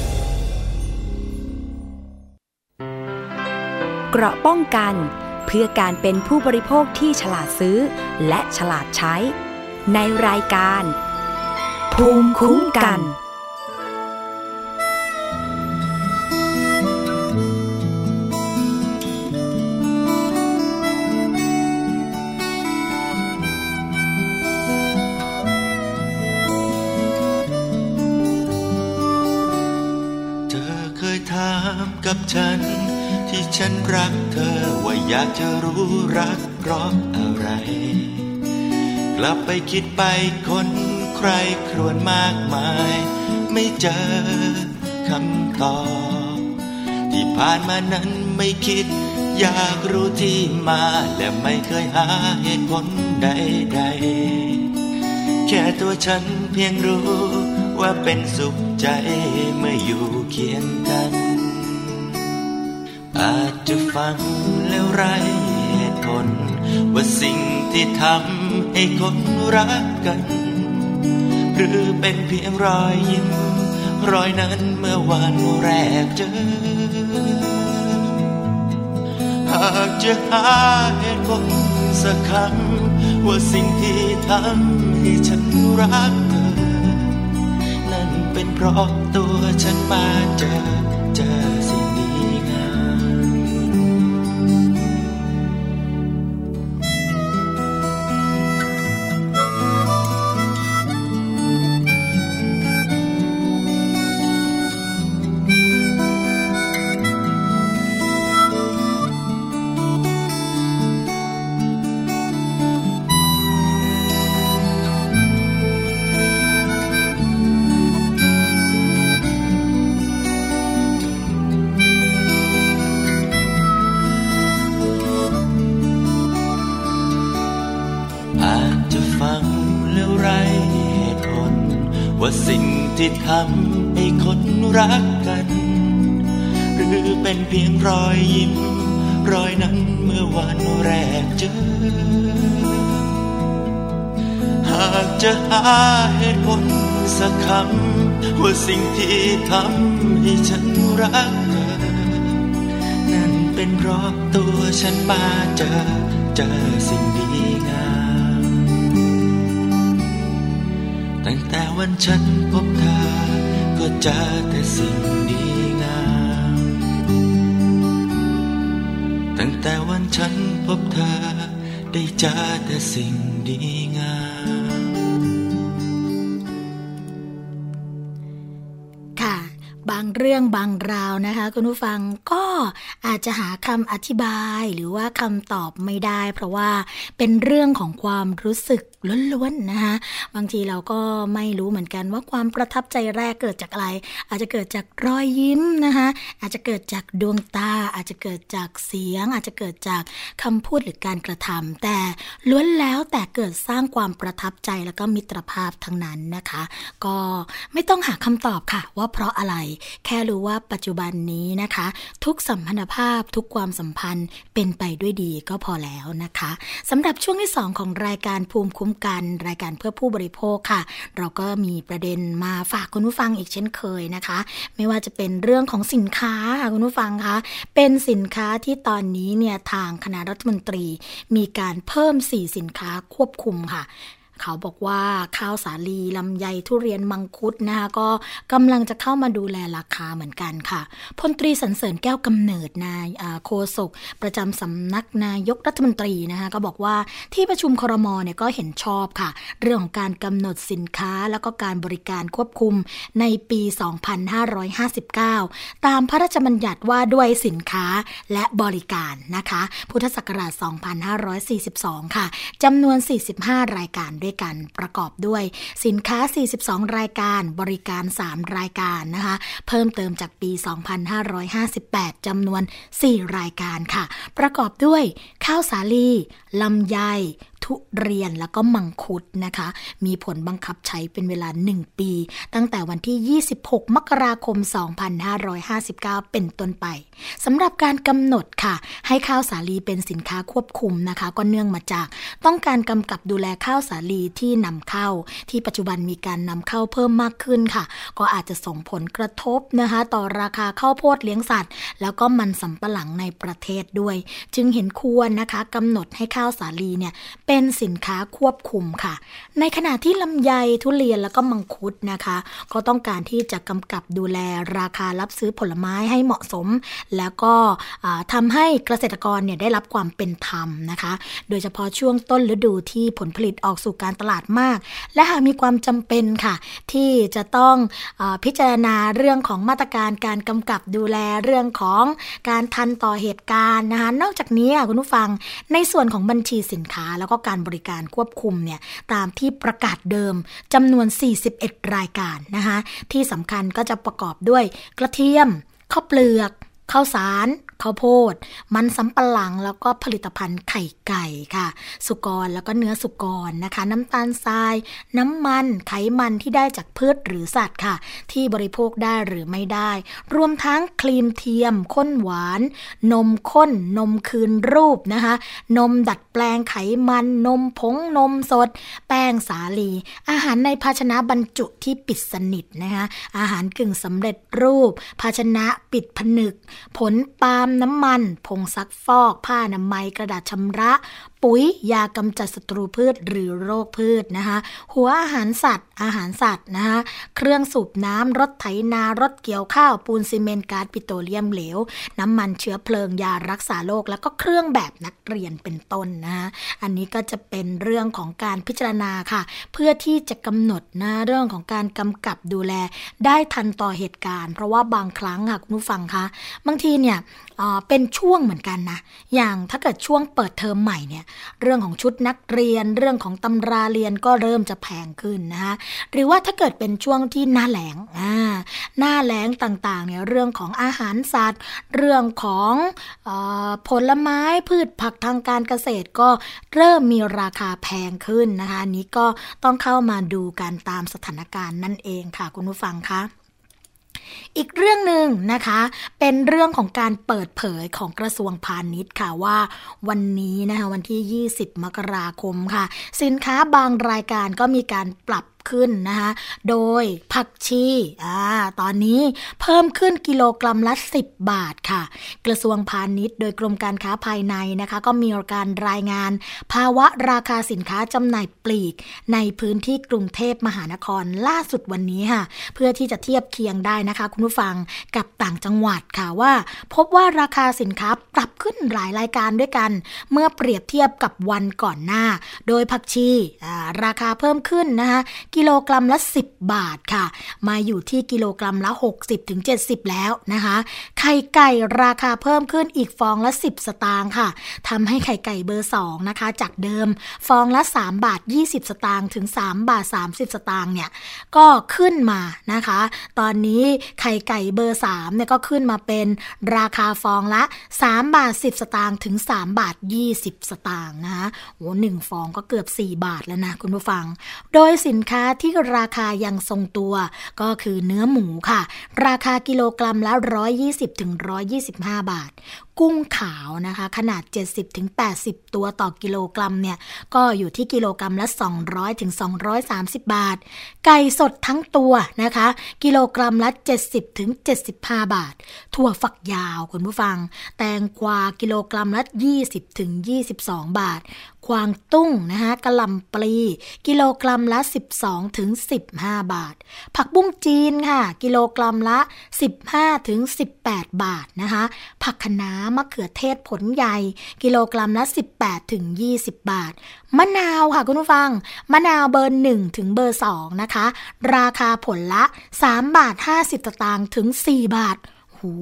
เกราะป้องกัน เพื่อการเป็นผู้บริโภคที่ฉลาดซื้อ และฉลาดใช้ ในรายการ ภูมิคุ้มกันกับฉัน ฉันรักเธอว่าอยากจะรู้รักเพราะอะไร กลับไปคิดไปคนใครครวญมากมาย ไม่เจอคำตอบ ที่ผ่านมานั้นไม่คิด อยากรู้ที่มาและไม่เคยหาเหตุผลใดๆ แค่ตัวฉันเพียงรู้ว่าเป็นสุขใจเมื่ออยู่เคียงกัน อาจจะฟังแล้วไรเหตุผล ว่าสิ่งที่ทำให้คนรักกัน หรือเป็นเพียงรอยยิ้ม รอยนั้นเมื่อวันแรกเจอ หากจะหาเหตุผลสักคำว่าสิ่งที่ทำให้ฉันรักเธอ นั่นเป็นเพราะตัวฉันมาเจอเจอสิ ยทำให้คนรักกัน หรือเป็นเพียงรอยยิ้ม รอยนั้นเมื่อวันแรกเจอ หากจะหาเหตุผลสักคำว่าสิ่งที่ทำให้ฉันรักเธอ นั่นเป็นเพราะตัวฉันมาเจอเจอสิ่งดีงาม ตั้งแต่วันฉันพบเธอ ก็เจอแต่สิ่งดีงาม ตั้งแต่วันฉันพบเธอ ได้เจอแต่สิ่งดีงาม เรื่องบางราวนะคะ คุณผู้ฟังก็อาจจะหาคำอธิบายหรือว่าคำตอบไม่ได้ เพราะว่าเป็นเรื่องของความรู้สึกล้วนๆนะคะบางทีเราก็ไม่รู้เหมือนกันว่าความประทับใจแรกเกิดจากอะไร อาจจะเกิดจากรอยยิ้มนะคะอาจจะเกิดจากดวงตา อาจจะเกิดจากเสียง อาจจะเกิดจากคำพูดหรือการกระทำแต่ล้วนแล้วแต่เกิดสร้างความประทับใจแล้วก็มิตรภาพทั้งนั้นนะคะ ก็ไม่ต้องหาคำตอบค่ะ ว่าเพราะอะไรแค่รู้ว่าปัจจุบันนี้นะคะ ทุกสัมพันธภาพทุกความสัมพันธ์เป็นไปด้วยดีก็พอแล้วนะคะสำหรับช่วงที่ 2 ของรายการภูมิคุ้มกัน รายการเพื่อผู้บริโภคค่ะ เราก็มีประเด็นมาฝากคุณผู้ฟังอีกเช่นเคยนะคะ ไม่ว่าจะเป็นเรื่องของสินค้าค่ะคุณผู้ฟังคะเป็นสินค้าที่ตอนนี้เนี่ยทางคณะรัฐมนตรี มีการเพิ่ม 4 สินค้าควบคุมค่ะ เขาบอกว่าข้าวสาลีลำไยทุเรียนมังคุดนะคะก็กำลังจะเข้ามาดูแลราคาเหมือนกันค่ะพลตรีสันเสริญแก้วกำเนิดนายโฆษกประจำสำนักนายกรัฐมนตรีนะคะก็บอกว่าที่ประชุมครมเนี่ยก็เห็นชอบค่ะ เรื่องของการกำหนดสินค้าแล้วก็การบริการควบคุมในปี 2559 ตามพระราชบัญญัติว่าด้วยสินค้าและบริการนะคะ พุทธศักราช 2542 ค่ะจำนวน 45 รายการด้วยกันประกอบด้วยสินค้า 42 รายการบริการ 3 รายการนะคะเพิ่มเติมจากปี 2558จำนวน 4 รายการค่ะ ประกอบด้วยข้าวสาลีลำไยทุเรียนแล้วก็มังคุดนะคะ มีผลบังคับใช้เป็นเวลา 1 ปี ตั้งแต่วันที่ 26 มกราคม 2559 เป็นต้นไปสำหรับการกำหนดค่ะ ให้ข้าวสาลีเป็นสินค้าควบคุมนะคะ ก็เนื่องมาจากต้องการกำกับดูแลข้าวสาลีที่นำเข้า ที่ปัจจุบันมีการนำเข้าเพิ่มมากขึ้นค่ะ ก็อาจจะส่งผลกระทบนะคะ ต่อราคาข้าวโพดเลี้ยงสัตว์ แล้วก็มันสำปะหลังในประเทศด้วย จึงเห็นควรนะคะกำหนดให้ข้าวสาลีเนี่ยเป็นสินค้าควบคุมค่ะ ในขณะที่ลำไยทุเรียนแล้วก็มังคุดนะคะ ก็ต้องการที่จะกำกับดูแลราคารับซื้อผลไม้ให้เหมาะสม แล้วก็ทำาให้เกษตรกรเนี่ยได้รับความเป็นธรรมนะคะ โดยเฉพาะช่วงต้นฤดูที่ผลผลิตออกสู่การตลาดมาก และหากมีความจำเป็นค่ะ ที่จะต้องอพิจารณาเรื่องของมาตรการการกำกับดูแลเรื่องของการทันต่อเหตุการณ์นะคะนอกจากนี้คุณผู้ฟังในส่วนของบัญชีสินค้า แล้วก็การบริการควบคุมเนี่ยตามที่ประกาศเดิมจำนวน 41 รายการนะคะที่สำคัญก็จะประกอบด้วยกระเทียมข้าวเปลือก ข้าวสารข้าวโพด มันสำปะหลังแล้วก็ผลิตภัณฑ์ไข่ไก่ค่ะ สุกรแล้วก็เนื้อสุกรนะคะ น้ำตาลทราย น้ำมันไขมันที่ได้จากพืชหรือสัตว์ค่ะ ที่บริโภคได้หรือไม่ได้ รวมทั้งครีมเทียมข้นหวาน นมข้น นมคืนรูปนะคะ นมดัดแปลงไขมัน นมผงนมสด แป้งสาลี อาหารในภาชนะบรรจุที่ปิดสนิทนะคะอาหารกึ่งสำเร็จรูป ภาชนะปิดผนึกผลปาล์มน้ำมัน ผงซักฟอก ผ้าอนามัยกระดาษชำระ ปุ๋ยยากำจัดศัตรูพืชหรือโรคพืชนะคะ หัวอาหารสัตว์ อาหารสัตว์นะคะ เครื่องสูบน้ำรถไถนารถเกี่ยวข้าวปูนซีเมนต์ก๊าซปิโตรเลียมเหลว น้ำมันเชื้อเพลิงยารักษาโรคแล้วก็เครื่องแบบนักเรียนเป็นต้นนะคะอันนี้ก็จะเป็นเรื่องของการพิจารณาค่ะ เพื่อที่จะกำหนดนะเรื่องของการกำกับดูแล ได้ทันต่อเหตุการณ์ เพราะว่าบางครั้งค่ะคุณผู้ฟังคะบางทีเนี่ย เป็นช่วงเหมือนกันนะ อย่างถ้าเกิดช่วงเปิดเทอมใหม่เนี่ย เรื่องของชุดนักเรียน เรื่องของตำราเรียนก็เริ่มจะแพงขึ้นนะคะหรือว่าถ้าเกิดเป็นช่วงที่หน้าแหลงอ่าหน้าแหลงต่างๆเนี่ยเรื่องของอาหารสัตว์ เรื่องของออผลไม้พืชผักทางการเกษตรก็เริ่มมีราคาแพงขึ้นนะคะนนี้ก็ต้องเข้ามาดูกันตามสถานการณ์นั่นเองค่ะคุณผู้ฟังคะ อีกเรื่องหนึ่งนะคะ เป็นเรื่องของการเปิดเผยของกระทรวงพาณิชย์ค่ะว่า วันนี้นะคะวันที่ 20 มกราคมค่ะ สินค้าบางรายการก็มีการปรับ ขึ้นนะคะ โดยผักชีอ่าตอนนี้เพิ่มขึ้นกิโลกรัมละ 10 บาทค่ะ กระทรวงพาณิชย์ โดยกรมการค้าภายในนะคะ ก็มีการรายงาน ภาวะราคาสินค้าจำหน่ายปลีก ในพื้นที่กรุงเทพมหานครล่าสุดวันนี้ค่ะ เพื่อที่จะเทียบเคียงได้นะคะ คุณผู้ฟังกับต่างจังหวัดค่ะว่า พบว่าราคาสินค้าปรับขึ้นหลายรายการด้วยกัน เมื่อเปรียบเทียบกับวันก่อนหน้า โดยผักชีอ่าราคาเพิ่มขึ้นนะคะกิโลกรัมละ 10 บาทค่ะ มาอยู่ที่กิโลกรัมละ 60-70 แล้วนะคะ ไข่ไก่ราคาเพิ่มขึ้นอีกฟองละ 10 สตางค์ค่ะทำให้ไข่ไก่เบอร์ 2 นะคะ จากเดิมฟองละ 3 บาท 20 สตางค์ถึง 3 บาท 30 สตางค์เนี่ย ก็ขึ้นมานะคะ ตอนนี้ไข่ไก่เบอร์3เนี่ยก็ขึ้นมาเป็นราคาฟองละ 3 บาท 10 สตางค์ถึง 3 บาท 20 สตางค์นะคะโอ้หนึ่งฟองก็เกือบ 4 บาทแล้วนะคุณผู้ฟัง โดยสินค้าที่ราคายังทรงตัว ก็คือเนื้อหมูค่ะ ราคากิโลกรัมละ 120ถึง125 บาทกุ้งขาวนะคะ ขนาด 70ถึง80 ตัวต่อกิโลกรัมเนี่ย ก็อยู่ที่กิโลกรัมละ 200ถึง230 บาท ไก่สดทั้งตัวนะคะ กิโลกรัมละ 70ถึง75 บาท ถั่วฝักยาวคุณผู้ฟัง แตงกวากิโลกรัมละ 20ถึง22 บาท ควางตุ้งนะคะกะหล่ำปลี กิโลกรัมละ 12ถึง15 บาท ผักบุ้งจีนค่ะ กิโลกรัมละ 15ถึง18 บาทนะคะ ผักคะน้ามะเขือเทศผลใหญ่ กิโลกรัมละ 18ถึง20 บาท มะนาวค่ะคุณผู้ฟัง มะนาวเบอร์1ถึงเบอร์2นะคะ ราคาผลละ 3 บาท 50สตางค์ถึง 4 บาท หู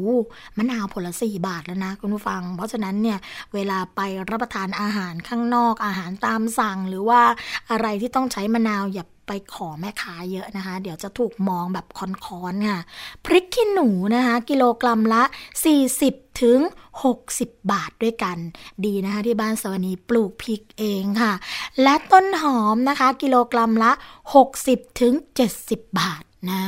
มะนาวผลละสี่บาทแล้วนะคุณผู้ฟัง เพราะฉะนั้นเนี่ยเวลาไปรับประทานอาหารข้างนอกอาหารตามสั่ง หรือว่าอะไรที่ต้องใช้มะนาวอย่าไปขอแม่ค้าเยอะนะคะ เดี๋ยวจะถูกมองแบบคอนๆค่ะ พริกขี้หนูนะคะ กิโลกรัมละ 40 ถึง 60 บาทด้วยกัน ดีนะคะ ที่บ้านสวนีปลูกพริกเองค่ะ และต้นหอมนะคะ กิโลกรัมละ 60 ถึง 70 บาท นะ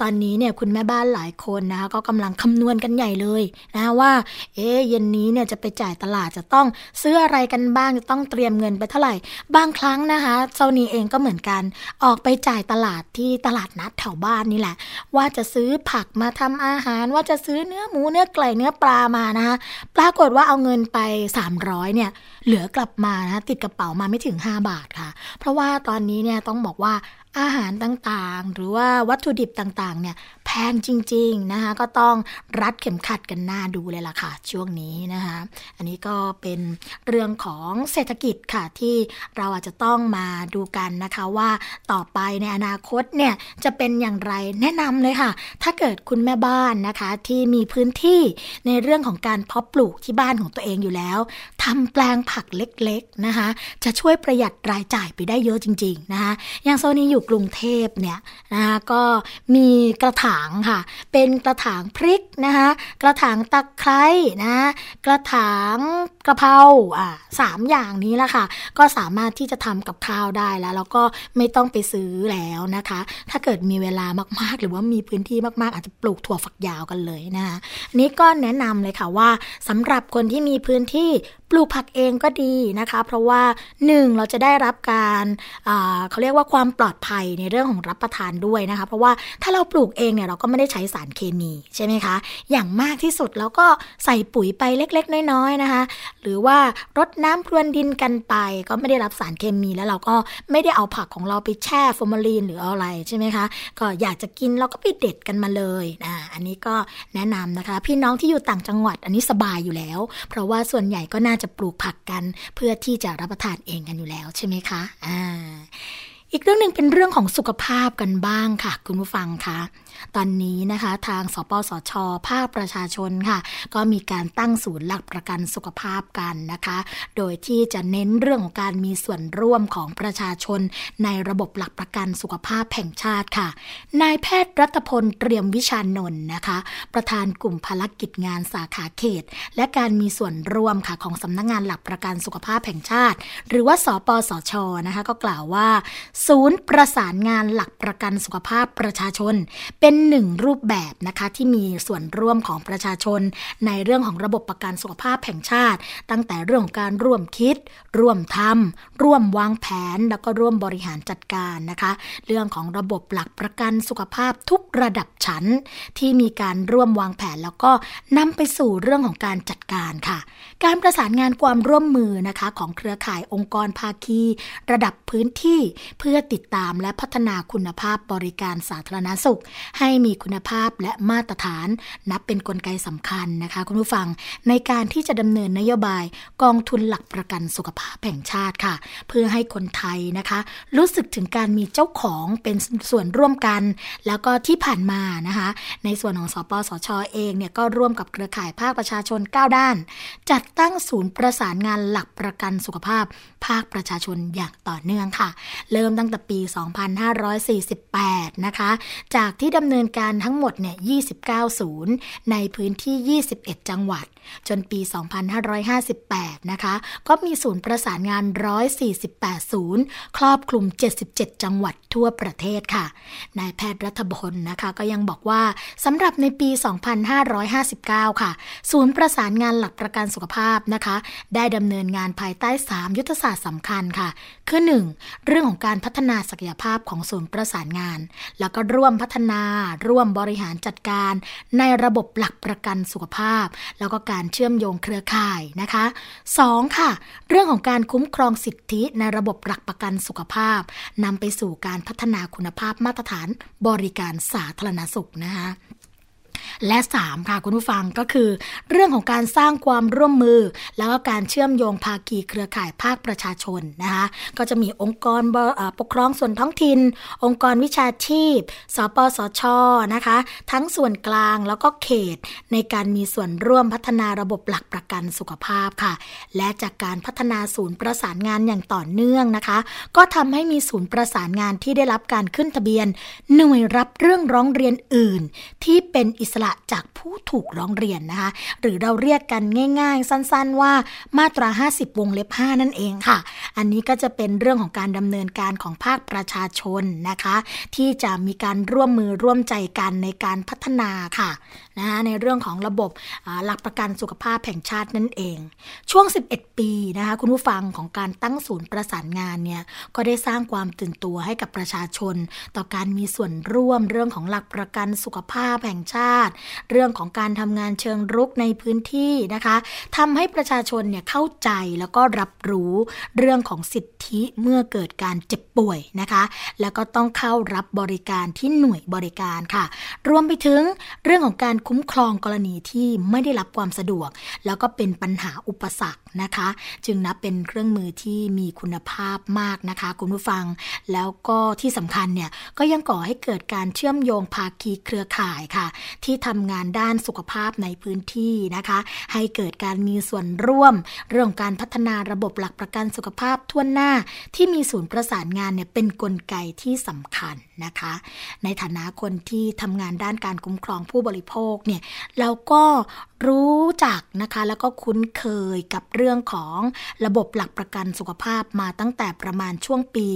ตอนนี้เนี่ยคุณแม่บ้านหลายคนนะก็กำลังคำนวณกันใหญ่เลยนะว่า เอ๊เย็นนี้เนี่ยจะไปจ่ายตลาดจะต้องซื้ออะไรกันบ้างจะต้องเตรียมเงินไปเท่าไหร่ บางครั้งนะคะเจ้านี้เองก็เหมือนกัน ออกไปจ่ายตลาดที่ตลาดนัดแถวบ้านนี่แหละ ว่าจะซื้อผักมาทำอาหาร ว่าจะซื้อเนื้อหมูเนื้อไก่เนื้อปลามานะคะปรากฏว่าเอาเงินไป 300เนี่ยเหลือกลับมานะติดกระเป๋ามาไม่ถึง 5 บาทค่ะ เพราะว่าตอนนี้เนี่ยต้องบอกว่า อาหารต่างๆ หรือว่าวัตถุดิบต่างๆ เนี่ยแพงจริง ๆ นะคะ ก็ต้องรัดเข็มขัดกันหน้าดูเลยล่ะค่ะ ช่วงนี้นะคะ อันนี้ก็เป็นเรื่องของเศรษฐกิจค่ะที่เราอาจจะต้องมาดูกันนะคะว่าต่อไปในอนาคตเนี่ยจะเป็นอย่างไรแนะนำเลยค่ะ ถ้าเกิดคุณแม่บ้านนะคะที่มีพื้นที่ในเรื่องของการเพาะปลูกที่บ้านของตัวเองอยู่แล้วทำแปลงผักเล็กๆนะคะ จะช่วยประหยัดรายจ่ายไปได้เยอะจริง ๆ นะคะอย่างโซนี้อยู่กรุงเทพเนี่ยนะคะก็มีกระถางค่ะ เป็นกระถางพริกนะคะกระถางตะไคร้นะกระถางกระเพราอ่าสามอย่างนี้ละค่ะ ก็สามารถที่จะทำกับข้าวได้แล้ว แล้วก็ไม่ต้องไปซื้อแล้วนะคะ ถ้าเกิดมีเวลามากๆ หรือว่ามีพื้นที่มากๆ อาจจะปลูกถั่วฝักยาวกันเลยนะคะนี้ก็แนะนำเลยค่ะว่าสำหรับคนที่มีพื้นที่ปลูกผักเองก็ดีนะคะ เพราะว่าหนึ่งเราจะได้รับการเขาเรียกว่าความปลอดภัยในเรื่องของรับประทานด้วยนะคะ เพราะว่าถ้าเราปลูกเองเนี่ยเราก็ไม่ได้ใช้สารเคมีใช่ไหมคะ อย่างมากที่สุดเราก็ใส่ปุ๋ยไปเล็ก ๆ น้อยๆนะคะ หรือว่ารดน้ำพรวนดินกันไป ก็ไม่ได้รับสารเคมีแล้วเราก็ไม่ได้เอาผักของเราไปแช่ฟอร์มาลีนหรืออะไรใช่ไหมคะ ก็อยากจะกินเราก็ไปเด็ดกันมาเลยนะอันนี้ก็แนะนำนะคะ พี่น้องที่อยู่ต่างจังหวัดอันนี้สบายอยู่แล้ว เพราะว่าส่วนใหญ่ก็น่าจะปลูกผักกัน เพื่อที่จะรับประทานเองกันอยู่แล้วใช่ไหมคะอ่า อีกเรื่องหนึ่งเป็นเรื่องของสุขภาพกันบ้างค่ะ คุณผู้ฟังคะ ตอนนี้นะคะทางสปสช ภาคประชาชนค่ะ ก็มีการตั้งศูนย์หลักประกันสุขภาพกันนะคะ โดยที่จะเน้นเรื่องของการมีส่วนร่วมของประชาชน ในระบบหลักประกันสุขภาพแห่งชาติค่ะ นายแพทย์รัตพลเตรียมวิชานนท์นะคะ ประธานกลุ่มภารกิจงานสาขาเขต และการมีส่วนร่วมค่ะของสำนักงงานหลักประกันสุขภาพแห่งชาติ หรือว่าสปสชนะคะก็กล่าวว่า ศูนย์ประสานงานหลักประกันสุขภาพประชาชนเเป็นหนึ่งรูปแบบนะคะที่มีส่วนร่วมของประชาชน ในเรื่องของระบบประกันสุขภาพแห่งชาติ ตั้งแต่เรื่องของการร่วมคิด ร่วมทำร่วมวางแผน แล้วก็ร่วมบริหารจัดการนะคะ เรื่องของระบบหลักประกันสุขภาพทุกระดับชั้น ที่มีการร่วมวางแผนแล้วก็นำไปสู่เรื่องของการจัดการค่ะการประสานงานความร่วมมือนะคะของเครือข่ายองค์กรภาคี ระดับพื้นที่เพื่อติดตามและพัฒนาคุณภาพบริการสาธารณสุข ให้มีคุณภาพและมาตรฐาน นับเป็นนกลไกสำคัญนะคะ คุณผู้ฟังในการที่จะดำเนินนโยบายกองทุนหลักประกันสุขภาพแห่งชาติค่ะ เพื่อให้คนไทยนะคะ รู้สึกถึงการมีเจ้าของเป็นส่วนร่วมกัน แล้วก็ที่ผ่านมานะคะ ในส่วนของสปสชอเองเนี่ยก็ร่วมกับเครือข่ายภาคประชาชน 9 ด้าน จัดตั้งศูนย์ประสานงานหลักประกันสุขภาพ ภาคประชาชนอย่างต่อเนื่องค่ะ เริ่มตั้งแต่ปี 2548 นะคะ จากที่ดำเนินการทั้งหมดเนี่ย 29 ศูนย์ในพื้นที่ 21 จังหวัด จนปี 2558 นะคะ ก็มีศูนย์ประสานงาน 148 ศูนย์ ครอบคลุม 77 จังหวัดทั่วประเทศค่ะ นายแพทย์รัฐพลนะคะก็ยังบอกว่าสำหรับในปี 2559 ค่ะ ศูนย์ประสานงานหลักประกันสุขภภาพนะคะ ได้ดำเนินงานภายใต้ 3 ยุทธศาสตร์สำคัญค่ะ คือ 1. เรื่องของการพัฒนาศักยภาพของศูนย์ประสานงาน แล้วก็ร่วมพัฒนา ร่วมบริหารจัดการ ในระบบหลักประกันสุขภาพ แล้วก็การเชื่อมโยงเครือข่ายนะคะ 2. ค่ะ เรื่องของการคุ้มครองสิทธิในระบบหลักประกันสุขภาพนำไปสู่การพัฒนาคุณภาพมาตรฐานบริการสาธารณสุขนะคะ และ 3 ค่ะคุณผู้ฟังก็คือ เรื่องของการสร้างความร่วมมือ แล้วก็การเชื่อมโยงภาคีเครือข่ายภาคประชาชนนะคะก็จะมีองค์กรปกครองส่วนท้องถิ่น องค์กรวิชาชีพ สปสชนะคะ ทั้งส่วนกลางแล้วก็เขต ในการมีส่วนร่วมพัฒนาระบบหลักประกันสุขภาพค่ะ และจากการพัฒนาศูนย์ประสานงานอย่างต่อเนื่องนะคะ ก็ทำให้มีศูนย์ประสานงานที่ได้รับการขึ้นทะเบียน หน่วยรับเรื่องร้องเรียนอื่น ที่เป็นอิสระจากผู้ถูกร้องเรียนนะคะหรือเราเรียกกันง่าย ๆ สั้นๆ ว่ามาตรา 50 วงเล็บ 5 นั่นเองค่ะ อันนี้ก็จะเป็นเรื่องของการดำเนินการของภาคประชาชนนะคะ ที่จะมีการร่วมมือร่วมใจกันในการพัฒนาค่ะ นะในเรื่องของระบบหลักประกันสุขภาพแห่งชาตินั่นเอง ช่วง 11 ปีนะคะคุณผู้ฟังของการตั้งศูนย์ประสานงานเนี่ยก็ได้สร้างความตื่นตัวให้กับประชาชน ต่อการมีส่วนร่วมเรื่องของหลักประกันสุขภาพแห่งชาติ เรื่องของการทำงานเชิงรุกในพื้นที่นะคะทำให้ประชาชนเนี่ยเข้าใจแล้วก็รับรู้เรื่องของสิทธิเมื่อเกิดการเจ็บป่วยนะคะ แล้วก็ต้องเข้ารับบริการที่หน่วยบริการค่ะ รวมไปถึงเรื่องของการคุ้มครองกรณีที่ไม่ได้รับความสะดวก แล้วก็เป็นปัญหาอุปสรรคนะคะ จึงนับเป็นเครื่องมือที่มีคุณภาพมากนะคะ คุณผู้ฟัง แล้วก็ที่สำคัญเนี่ยก็ยังก่อให้เกิดการเชื่อมโยงภาคีเครือข่ายค่ะ ที่ทำงานด้านสุขภาพในพื้นที่นะคะ ให้เกิดการมีส่วนร่วม เรื่องการพัฒนาระบบหลักประกันสุขภาพทั่วหน้า ที่มีศูนย์ประสานงานเนี่ยเป็นนกลไกที่สำคัญนะคะ ในฐานะคนที่ทำงานด้านการคุ้มครองผู้บริโภคเนี่ยเราก็รู้จักนะคะแล้วก็คุ้นเคยกับเรื่องของระบบหลักประกันสุขภาพมาตั้งแต่ประมาณช่วงปี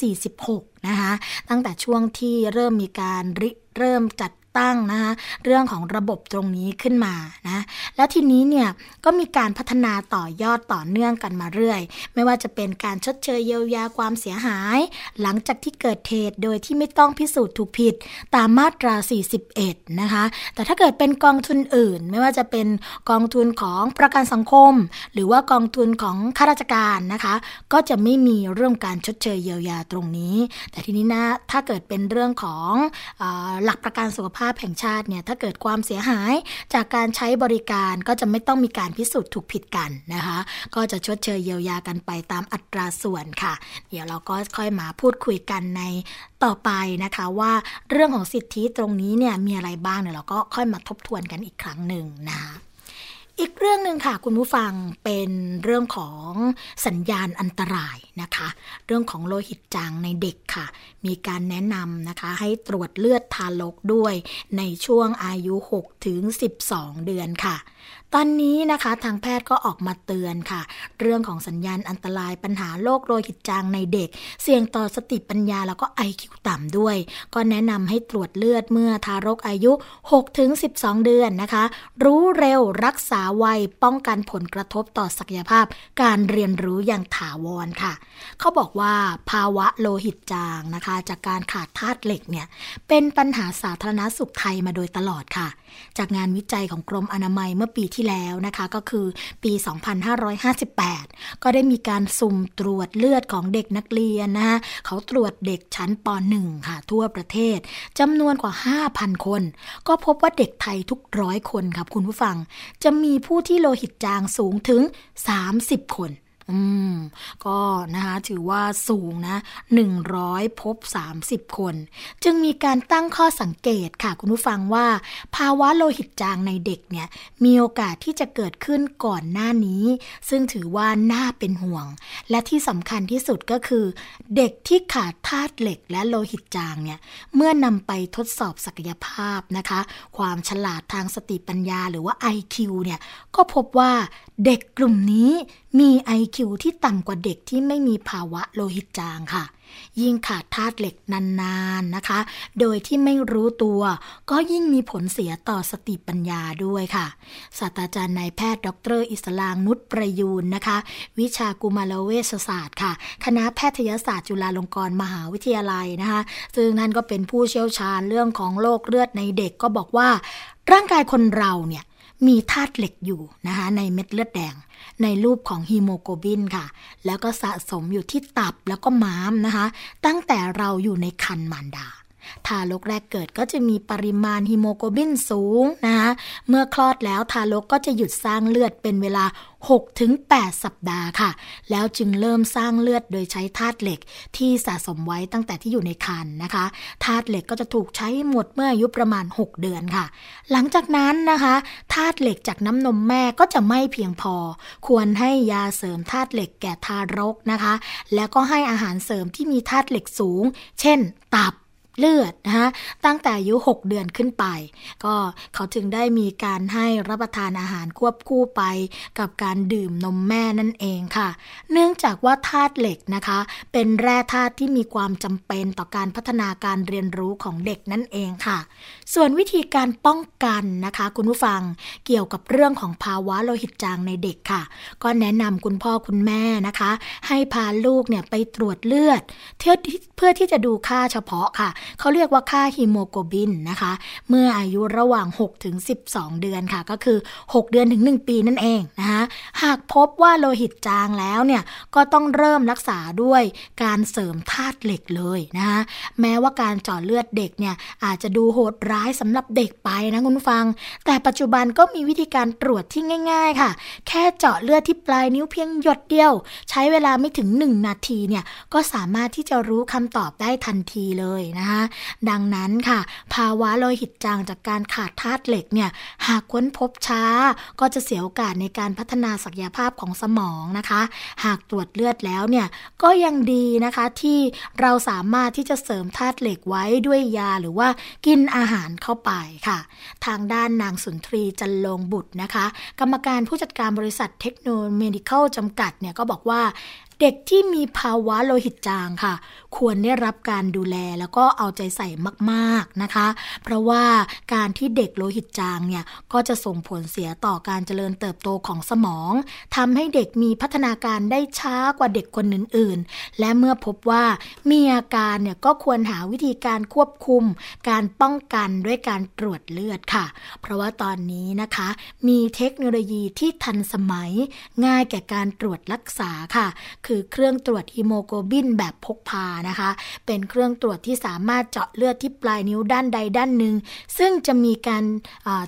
2546 นะคะตั้งแต่ช่วงที่เริ่มมีการริเริ่มจัด ตั้งนะคะเรื่องของระบบตรงนี้ขึ้นมานะแล้วทีนี้เนี่ยก็มีการพัฒนาต่อยอดต่อเนื่องกันมาเรื่อย ไม่ว่าจะเป็นการชดเชยเยียวยาความเสียหาย หลังจากที่เกิดเหตุโดยที่ไม่ต้องพิสูจน์ถูกผิดตามมาตรา 41 นะคะ แต่ถ้าเกิดเป็นกองทุนอื่น ไม่ว่าจะเป็นกองทุนของประกันสังคม หรือว่ากองทุนของข้าราชการนะคะ ก็จะไม่มีเรื่องการชดเชยเยียวยาตรงนี้ แต่ทีนี้นะถ้าเกิดเป็นเรื่องของอหลักประกันสุขภาพาพแห่งชาติเนี่ยถ้าเกิดความเสียหายจากการใช้บริการก็จะไม่ต้องมีการพิสูจน์ถูกผิดกันนะคะ ก็จะชดเชยเยียวยากันไปตามอัตราส่วนค่ะ เดี๋ยวเราก็ค่อยมาพูดคุยกันในต่อไปนะคะว่าเรื่องของสิทธิตรงนี้เนี่ยมีอะไรบ้างเนี่ยเราก็ค่อยมาทบทวนกันอีกครั้งหนึ่งนะคะ อีกเรื่องหนึ่งค่ะคุณผู้ฟังเป็นเรื่องของสัญญาณอันตรายนะคะ เรื่องของโลหิตจางในเด็กค่ะ มีการแนะนำนะคะให้ตรวจเลือดทารกด้วยในช่วงอายุ 6 ถึง 12 เดือนค่ะ ตอนนี้นะคะทางแพทย์ก็ออกมาเตือนค่ะ เรื่องของสัญญาณอันตรายปัญหาโรคโลหิตจางในเด็ก เสี่ยงต่อสติปัญญาแล้วก็ไอคิวต่ำด้วย ก็แนะนำให้ตรวจเลือดเมื่อทารกอายุ6-12 เดือนนะคะ รู้เร็วรักษาไวป้องกันผลกระทบต่อศักยภาพการเรียนรู้อย่างถาวรค่ะ เขาบอกว่าภาวะโลหิตจางนะคะ จากการขาดธาตุเหล็กเนี่ยเป็นปัญหาสาธารณสุขไทยมาโดยตลอดค่ะ จากงานวิจัยของกรมอนามัยเมื่อปีที่แล้วนะคะก็คือปี 2558 ก็ได้มีการสุ่มตรวจเลือดของเด็กนักเรียนนะคะเขาตรวจเด็กชั้นป .1 ค่ะ ทั่วประเทศจำนวนกว่า 5,000 คน ก็พบว่าเด็กไทยทุกร้อยคนครับคุณผู้ฟัง จะมีผู้ที่โลหิตจางสูงถึง 30 คน อืม ก็นะคะถือว่าสูงนะ 100 พบ 30 คน จึงมีการตั้งข้อสังเกตค่ะ คุณผู้ฟังว่า ภาวะโลหิตจางในเด็กเนี่ย มีโอกาสที่จะเกิดขึ้นก่อนหน้านี้ ซึ่งถือว่าน่าเป็นห่วง และที่สำคัญที่สุดก็คือ เด็กที่ขาดธาตุเหล็กและโลหิตจางเนี่ย เมื่อนำไปทดสอบศักยภาพนะคะ ความฉลาดทางสติปัญญาหรือว่า IQ เนี่ย ก็พบว่าเด็กกลุ่มนี้มี IQ ที่ต่ำกว่าเด็กที่ไม่มีภาวะโลหิตจางค่ะ ยิ่งขาดธาตุเหล็กนานๆนะคะ โดยที่ไม่รู้ตัว ก็ยิ่งมีผลเสียต่อสติปัญญาด้วยค่ะ ศาสตราจารย์นายแพทย์ ดร อิสลางนุชประยูนนะคะ วิชากุมารเวชศาสตร์ค่ะ คณะแพทยศาสตร์จุฬาลงกรณ์มหาวิทยาลัยนะคะ ซึ่งท่านก็เป็นผู้เชี่ยวชาญเรื่องของโรคเลือดในเด็กก็บอกว่า ร่างกายคนเราเนี่ย มีธาตุเหล็กอยู่นะคะในเม็ดเลือดแดง ในรูปของฮีโมโกลบินค่ะ แล้วก็สะสมอยู่ที่ตับแล้วก็ม้ามนะคะ ตั้งแต่เราอยู่ในคันมารดา ทารกแรกเกิดก็จะมีปริมาณฮีโมโกลบินสูงนะคะเมื่อคลอดแล้วทารกก็จะหยุดสร้างเลือดเป็นเวลา 6-8 สัปดาห์ค่ะ แล้วจึงเริ่มสร้างเลือดโดยใช้ธาตุเหล็กที่สะสมไว้ตั้งแต่ที่อยู่ในครรภ์นะคะธาตุเหล็กก็จะถูกใช้หมดเมื่ออายุประมาณ 6 เดือนค่ะ หลังจากนั้นนะคะธาตุเหล็กจากน้ำนมแม่ก็จะไม่เพียงพอ ควรให้ยาเสริมธาตุเหล็กแก่ทารกนะคะ แล้วก็ให้อาหารเสริมที่มีธาตุเหล็กสูง เช่น ตับ เลือดนะคะตั้งแต่อายุ 6 เดือนขึ้นไป ก็เขาถึงได้มีการให้รับประทานอาหารควบคู่ไปกับการดื่มนมแม่นั่นเองค่ะ เนื่องจากว่าธาตุเหล็กนะคะ เป็นแร่ธาตุที่มีความจำเป็นต่อการพัฒนาการเรียนรู้ของเด็กนั่นเองค่ะ ส่วนวิธีการป้องกันนะคะ คุณผู้ฟังเกี่ยวกับเรื่องของภาวะโลหิตจางในเด็กค่ะ ก็แนะนำคุณพ่อคุณแม่นะคะ ให้พาลูกเนี่ยไปตรวจเลือดเพื่อที่เพื่อที่จะดูค่าเฉพาะค่ะ เขาเรียกว่าค่าฮีโมโกลบินนะคะ เมื่ออายุระหว่าง 6 ถึง 12 เดือนค่ะ ก็คือ 6 เดือนถึง 1 ปีนั่นเองนะคะหากพบว่าโลหิตจางแล้วเนี่ยก็ต้องเริ่มรักษาด้วยการเสริมธาตุเหล็กเลยนะคะแม้ว่าการเจาะเลือดเด็กเนี่ยอาจจะดูโหดร้ายสำหรับเด็กไปนะคุณฟัง แต่ปัจจุบันก็มีวิธีการตรวจที่ง่าย ๆ ค่ะ แค่เจาะเลือดที่ปลายนิ้วเพียงหยดเดียว ใช้เวลาไม่ถึง 1 นาทีเนี่ยก็สามารถที่จะรู้คำตอบได้ทันทีเลยนะคะดังนั้นค่ะ ภาวะโลหิตจางจากการขาดธาตุเหล็กเนี่ยหากค้นพบช้า ก็จะเสียโอกาสในการพัฒนาศักยภาพของสมองนะคะ หากตรวจเลือดแล้วเนี่ยก็ยังดีนะคะที่เราสามารถที่จะเสริมธาตุเหล็กไว้ด้วยยาหรือว่ากินอาหารเข้าไปค่ะ ทางด้านนางสุนทรีจันลงบุตรนะคะ กรรมการผู้จัดการบริษัทเทคโนเมดิคอลจำกัดเนี่ยก็บอกว่าเด็กที่มีภาวะโลหิตจางค่ะ ควรได้รับการดูแลแล้วก็เอาใจใส่มากๆนะคะ เพราะว่าการที่เด็กโลหิตจางเนี่ยก็จะส่งผลเสียต่อการเจริญเติบโตของสมองทำให้เด็กมีพัฒนาการได้ช้ากว่าเด็กคนอื่นๆ และเมื่อพบว่ามีอาการเนี่ยก็ควรหาวิธีการควบคุม การป้องกันด้วยการตรวจเลือดค่ะ เพราะว่าตอนนี้นะคะ มีเทคโนโลยีที่ทันสมัย ง่ายแก่การตรวจรักษาค่ะ คือเครื่องตรวจฮีโมโกลบินแบบพกพานะคะ เป็นเครื่องตรวจที่สามารถเจาะเลือดที่ปลายนิ้วด้านใดด้านหนึ่ง ซึ่งจะมีการ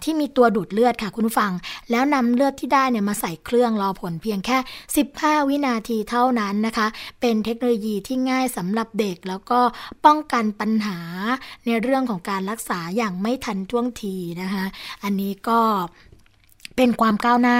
ที่มีตัวดูดเลือดค่ะคุณผู้ฟัง แล้วนำเลือดที่ได้เนี่ยมาใส่เครื่องรอผลเพียงแค่ 15 วินาทีเท่านั้นนะคะ เป็นเทคโนโลยีที่ง่ายสำหรับเด็กแล้วก็ป้องกันปัญหาในเรื่องของการรักษาอย่างไม่ทันท่วงทีนะคะ อันนี้ก็ เป็นความก้าวหน้า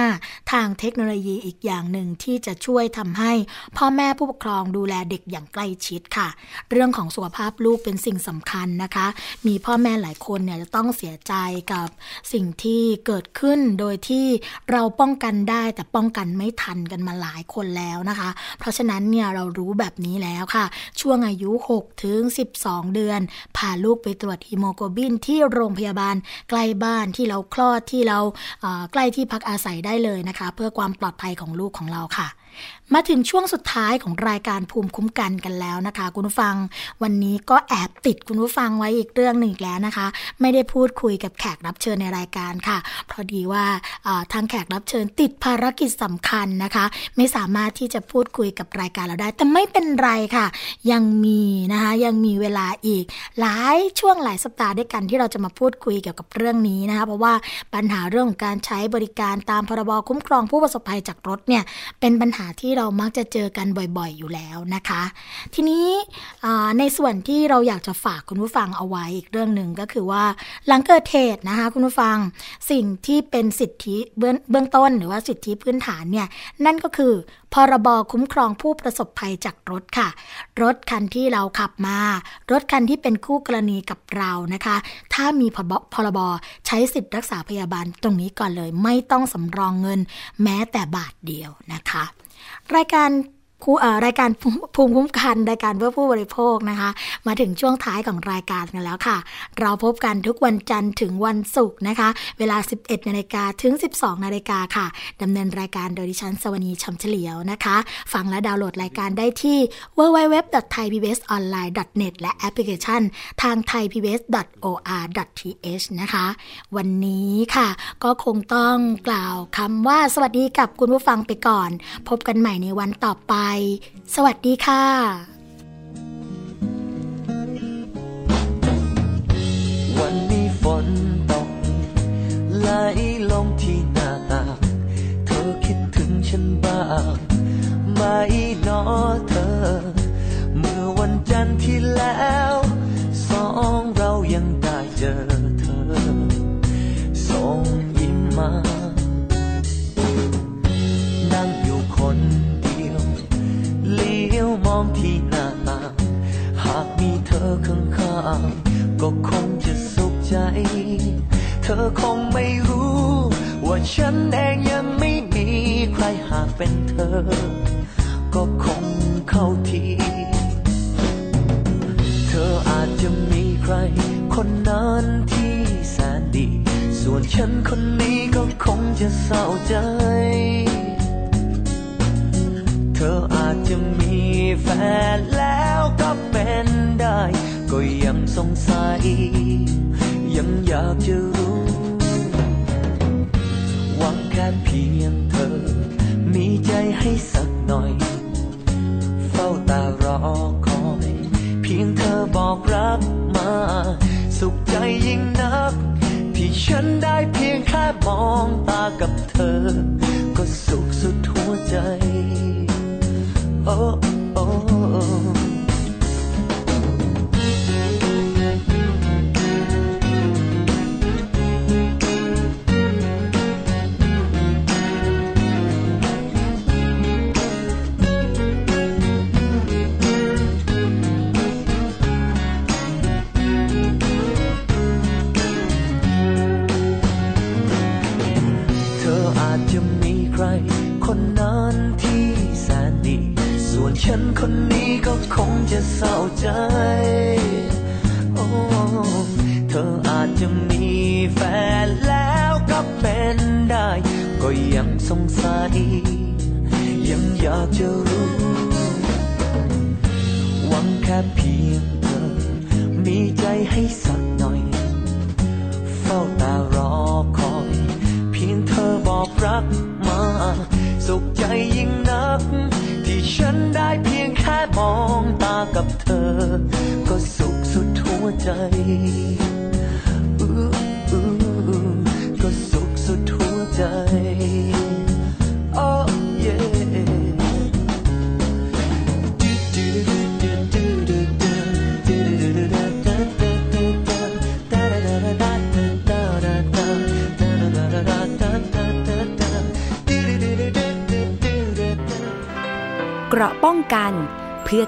ทางเทคโนโลยีอีกอย่างหนึ่งที่จะช่วยทำให้พ่อแม่ผู้ปกครองดูแลเด็กอย่างใกล้ชิดค่ะ เรื่องของสุขภาพลูกเป็นสิ่งสำคัญนะคะ มีพ่อแม่หลายคนเนี่ยจะต้องเสียใจกับสิ่งที่เกิดขึ้นโดยที่เราป้องกันได้แต่ป้องกันไม่ทันกันมาหลายคนแล้วนะคะ เพราะฉะนั้นเนี่ยเรารู้แบบนี้แล้วค่ะ ช่วงอายุ 6 ถึง 12 เดือน พาลูกไปตรวจฮีโมโกลบินที่โรงพยาบาลใกล้บ้านที่เราคลอดที่เราใกล้ที่พักอาศัยได้เลยนะคะ เพื่อความปลอดภัยของลูกของเราค่ะ มาถึงช่วงสุดท้ายของรายการภูมิคุ้มกันกันแล้วนะคะ คุณผู้ฟัง วันนี้ก็แอบติดคุณผู้ฟังไว้อีกเรื่องหนึ่งแล้วนะคะ ไม่ได้พูดคุยกับแขกรับเชิญในรายการค่ะเพราะดีว่าทางแขกรับเชิญติดภารกิจสำคัญนะคะ ไม่สามารถที่จะพูดคุยกับรายการเราได้ แต่ไม่เป็นไรค่ะ ยังมีนะคะยังมีเวลาอีก หลายช่วงหลายสัปดาห์ด้วยกันที่เราจะมาพูดคุยเกี่ยวกับเรื่องนี้นะคะเพราะว่าปัญหาเรื่องของการใช้บริการตามพรบคุ้มครองผู้ประสบภัยจากรถเนี่ยเป็นปัญหาที่เรามักจะเจอกันบ่อยๆอยู่แล้วนะคะ ทีนี้ในส่วนที่เราอยากจะฝากคุณผู้ฟังเอาไว้อีกเรื่องหนึ่งก็คือว่าหลังเกิดเหตุนะคะคุณผู้ฟังสิ่งที่เป็นสิทธิเบื้องต้นหรือว่าสิทธิพื้นฐานเนี่ยนั่นก็คือพรบคุ้มครองผู้ประสบภัยจากรถค่ะ รถคันที่เราขับมา รถคันที่เป็นคู่กรณีกับเรานะคะ ถ้ามีพรบพรบใช้สิทธิรักษาพยาบาลตรงนี้ก่อนเลย ไม่ต้องสำรองเงิน แม้แต่บาทเดียวนะคะ รายการ รายการภูมิคุ้มกันรายการเพื่อผู้บริโภคนะคะ มาถึงช่วงท้ายของรายการกันแล้วค่ะ เราพบกันทุกวันจันทร์ถึงวันศุกร์นะคะ เวลา 11นาฬิกาถึง 12นาฬิกาค่ะดำเนินรายการโดยดิฉันสวนีชำเฉลียวนะคะ ฟังและดาวน์โหลดรายการได้ที่ www.thaipbsonline.net และแอปพลิเคชัน ทาง thaipbs.or.th นะคะ วันนี้ค่ะ ก็คงต้องกล่าวคำว่าสวัสดีกับคุณผู้ฟังไปก่อน พบกันใหม่ในวันต่อไปสวัสดีค่ะวันนี้ฝนตกไหลลงที่หน้าตางเธอคิดถึงฉันบ้างไหมนอเธอ เมื่อวันจันทร์ที่แล้วสอง องที่หน้าต่างหากมีเธอข้างๆก็คงจะสุขใจ เธอคงไม่รู้ ว่าฉันเองยังไม่มีใครหากเป็นเธอ ก็คงเข้าที เธออาจจะมีใคร คนนั้นที่แสนดี ส่วนฉันคนนี้ก็คงจะเศร้าใจ เธออาจจะมีแฟนแล้วก็เป็นได้ ก็ยังสงสัย ยังอยากจะรู้ หวังแค่เพียงเธอ มีใจให้สักหน่อย เฝ้าตารอคอย เพียงเธอบอกรักมา สุขใจยิ่งนัก ที่ฉันได้เพียงแค่มองตากับเธอ ก็สุขสุดหัวใจ oh ฉั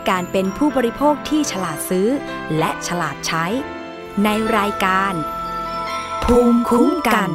การเป็นผู้บริโภคที่ฉลาดซื้อ และฉลาดใช้ ในรายการ ภูมิคุ้มกัน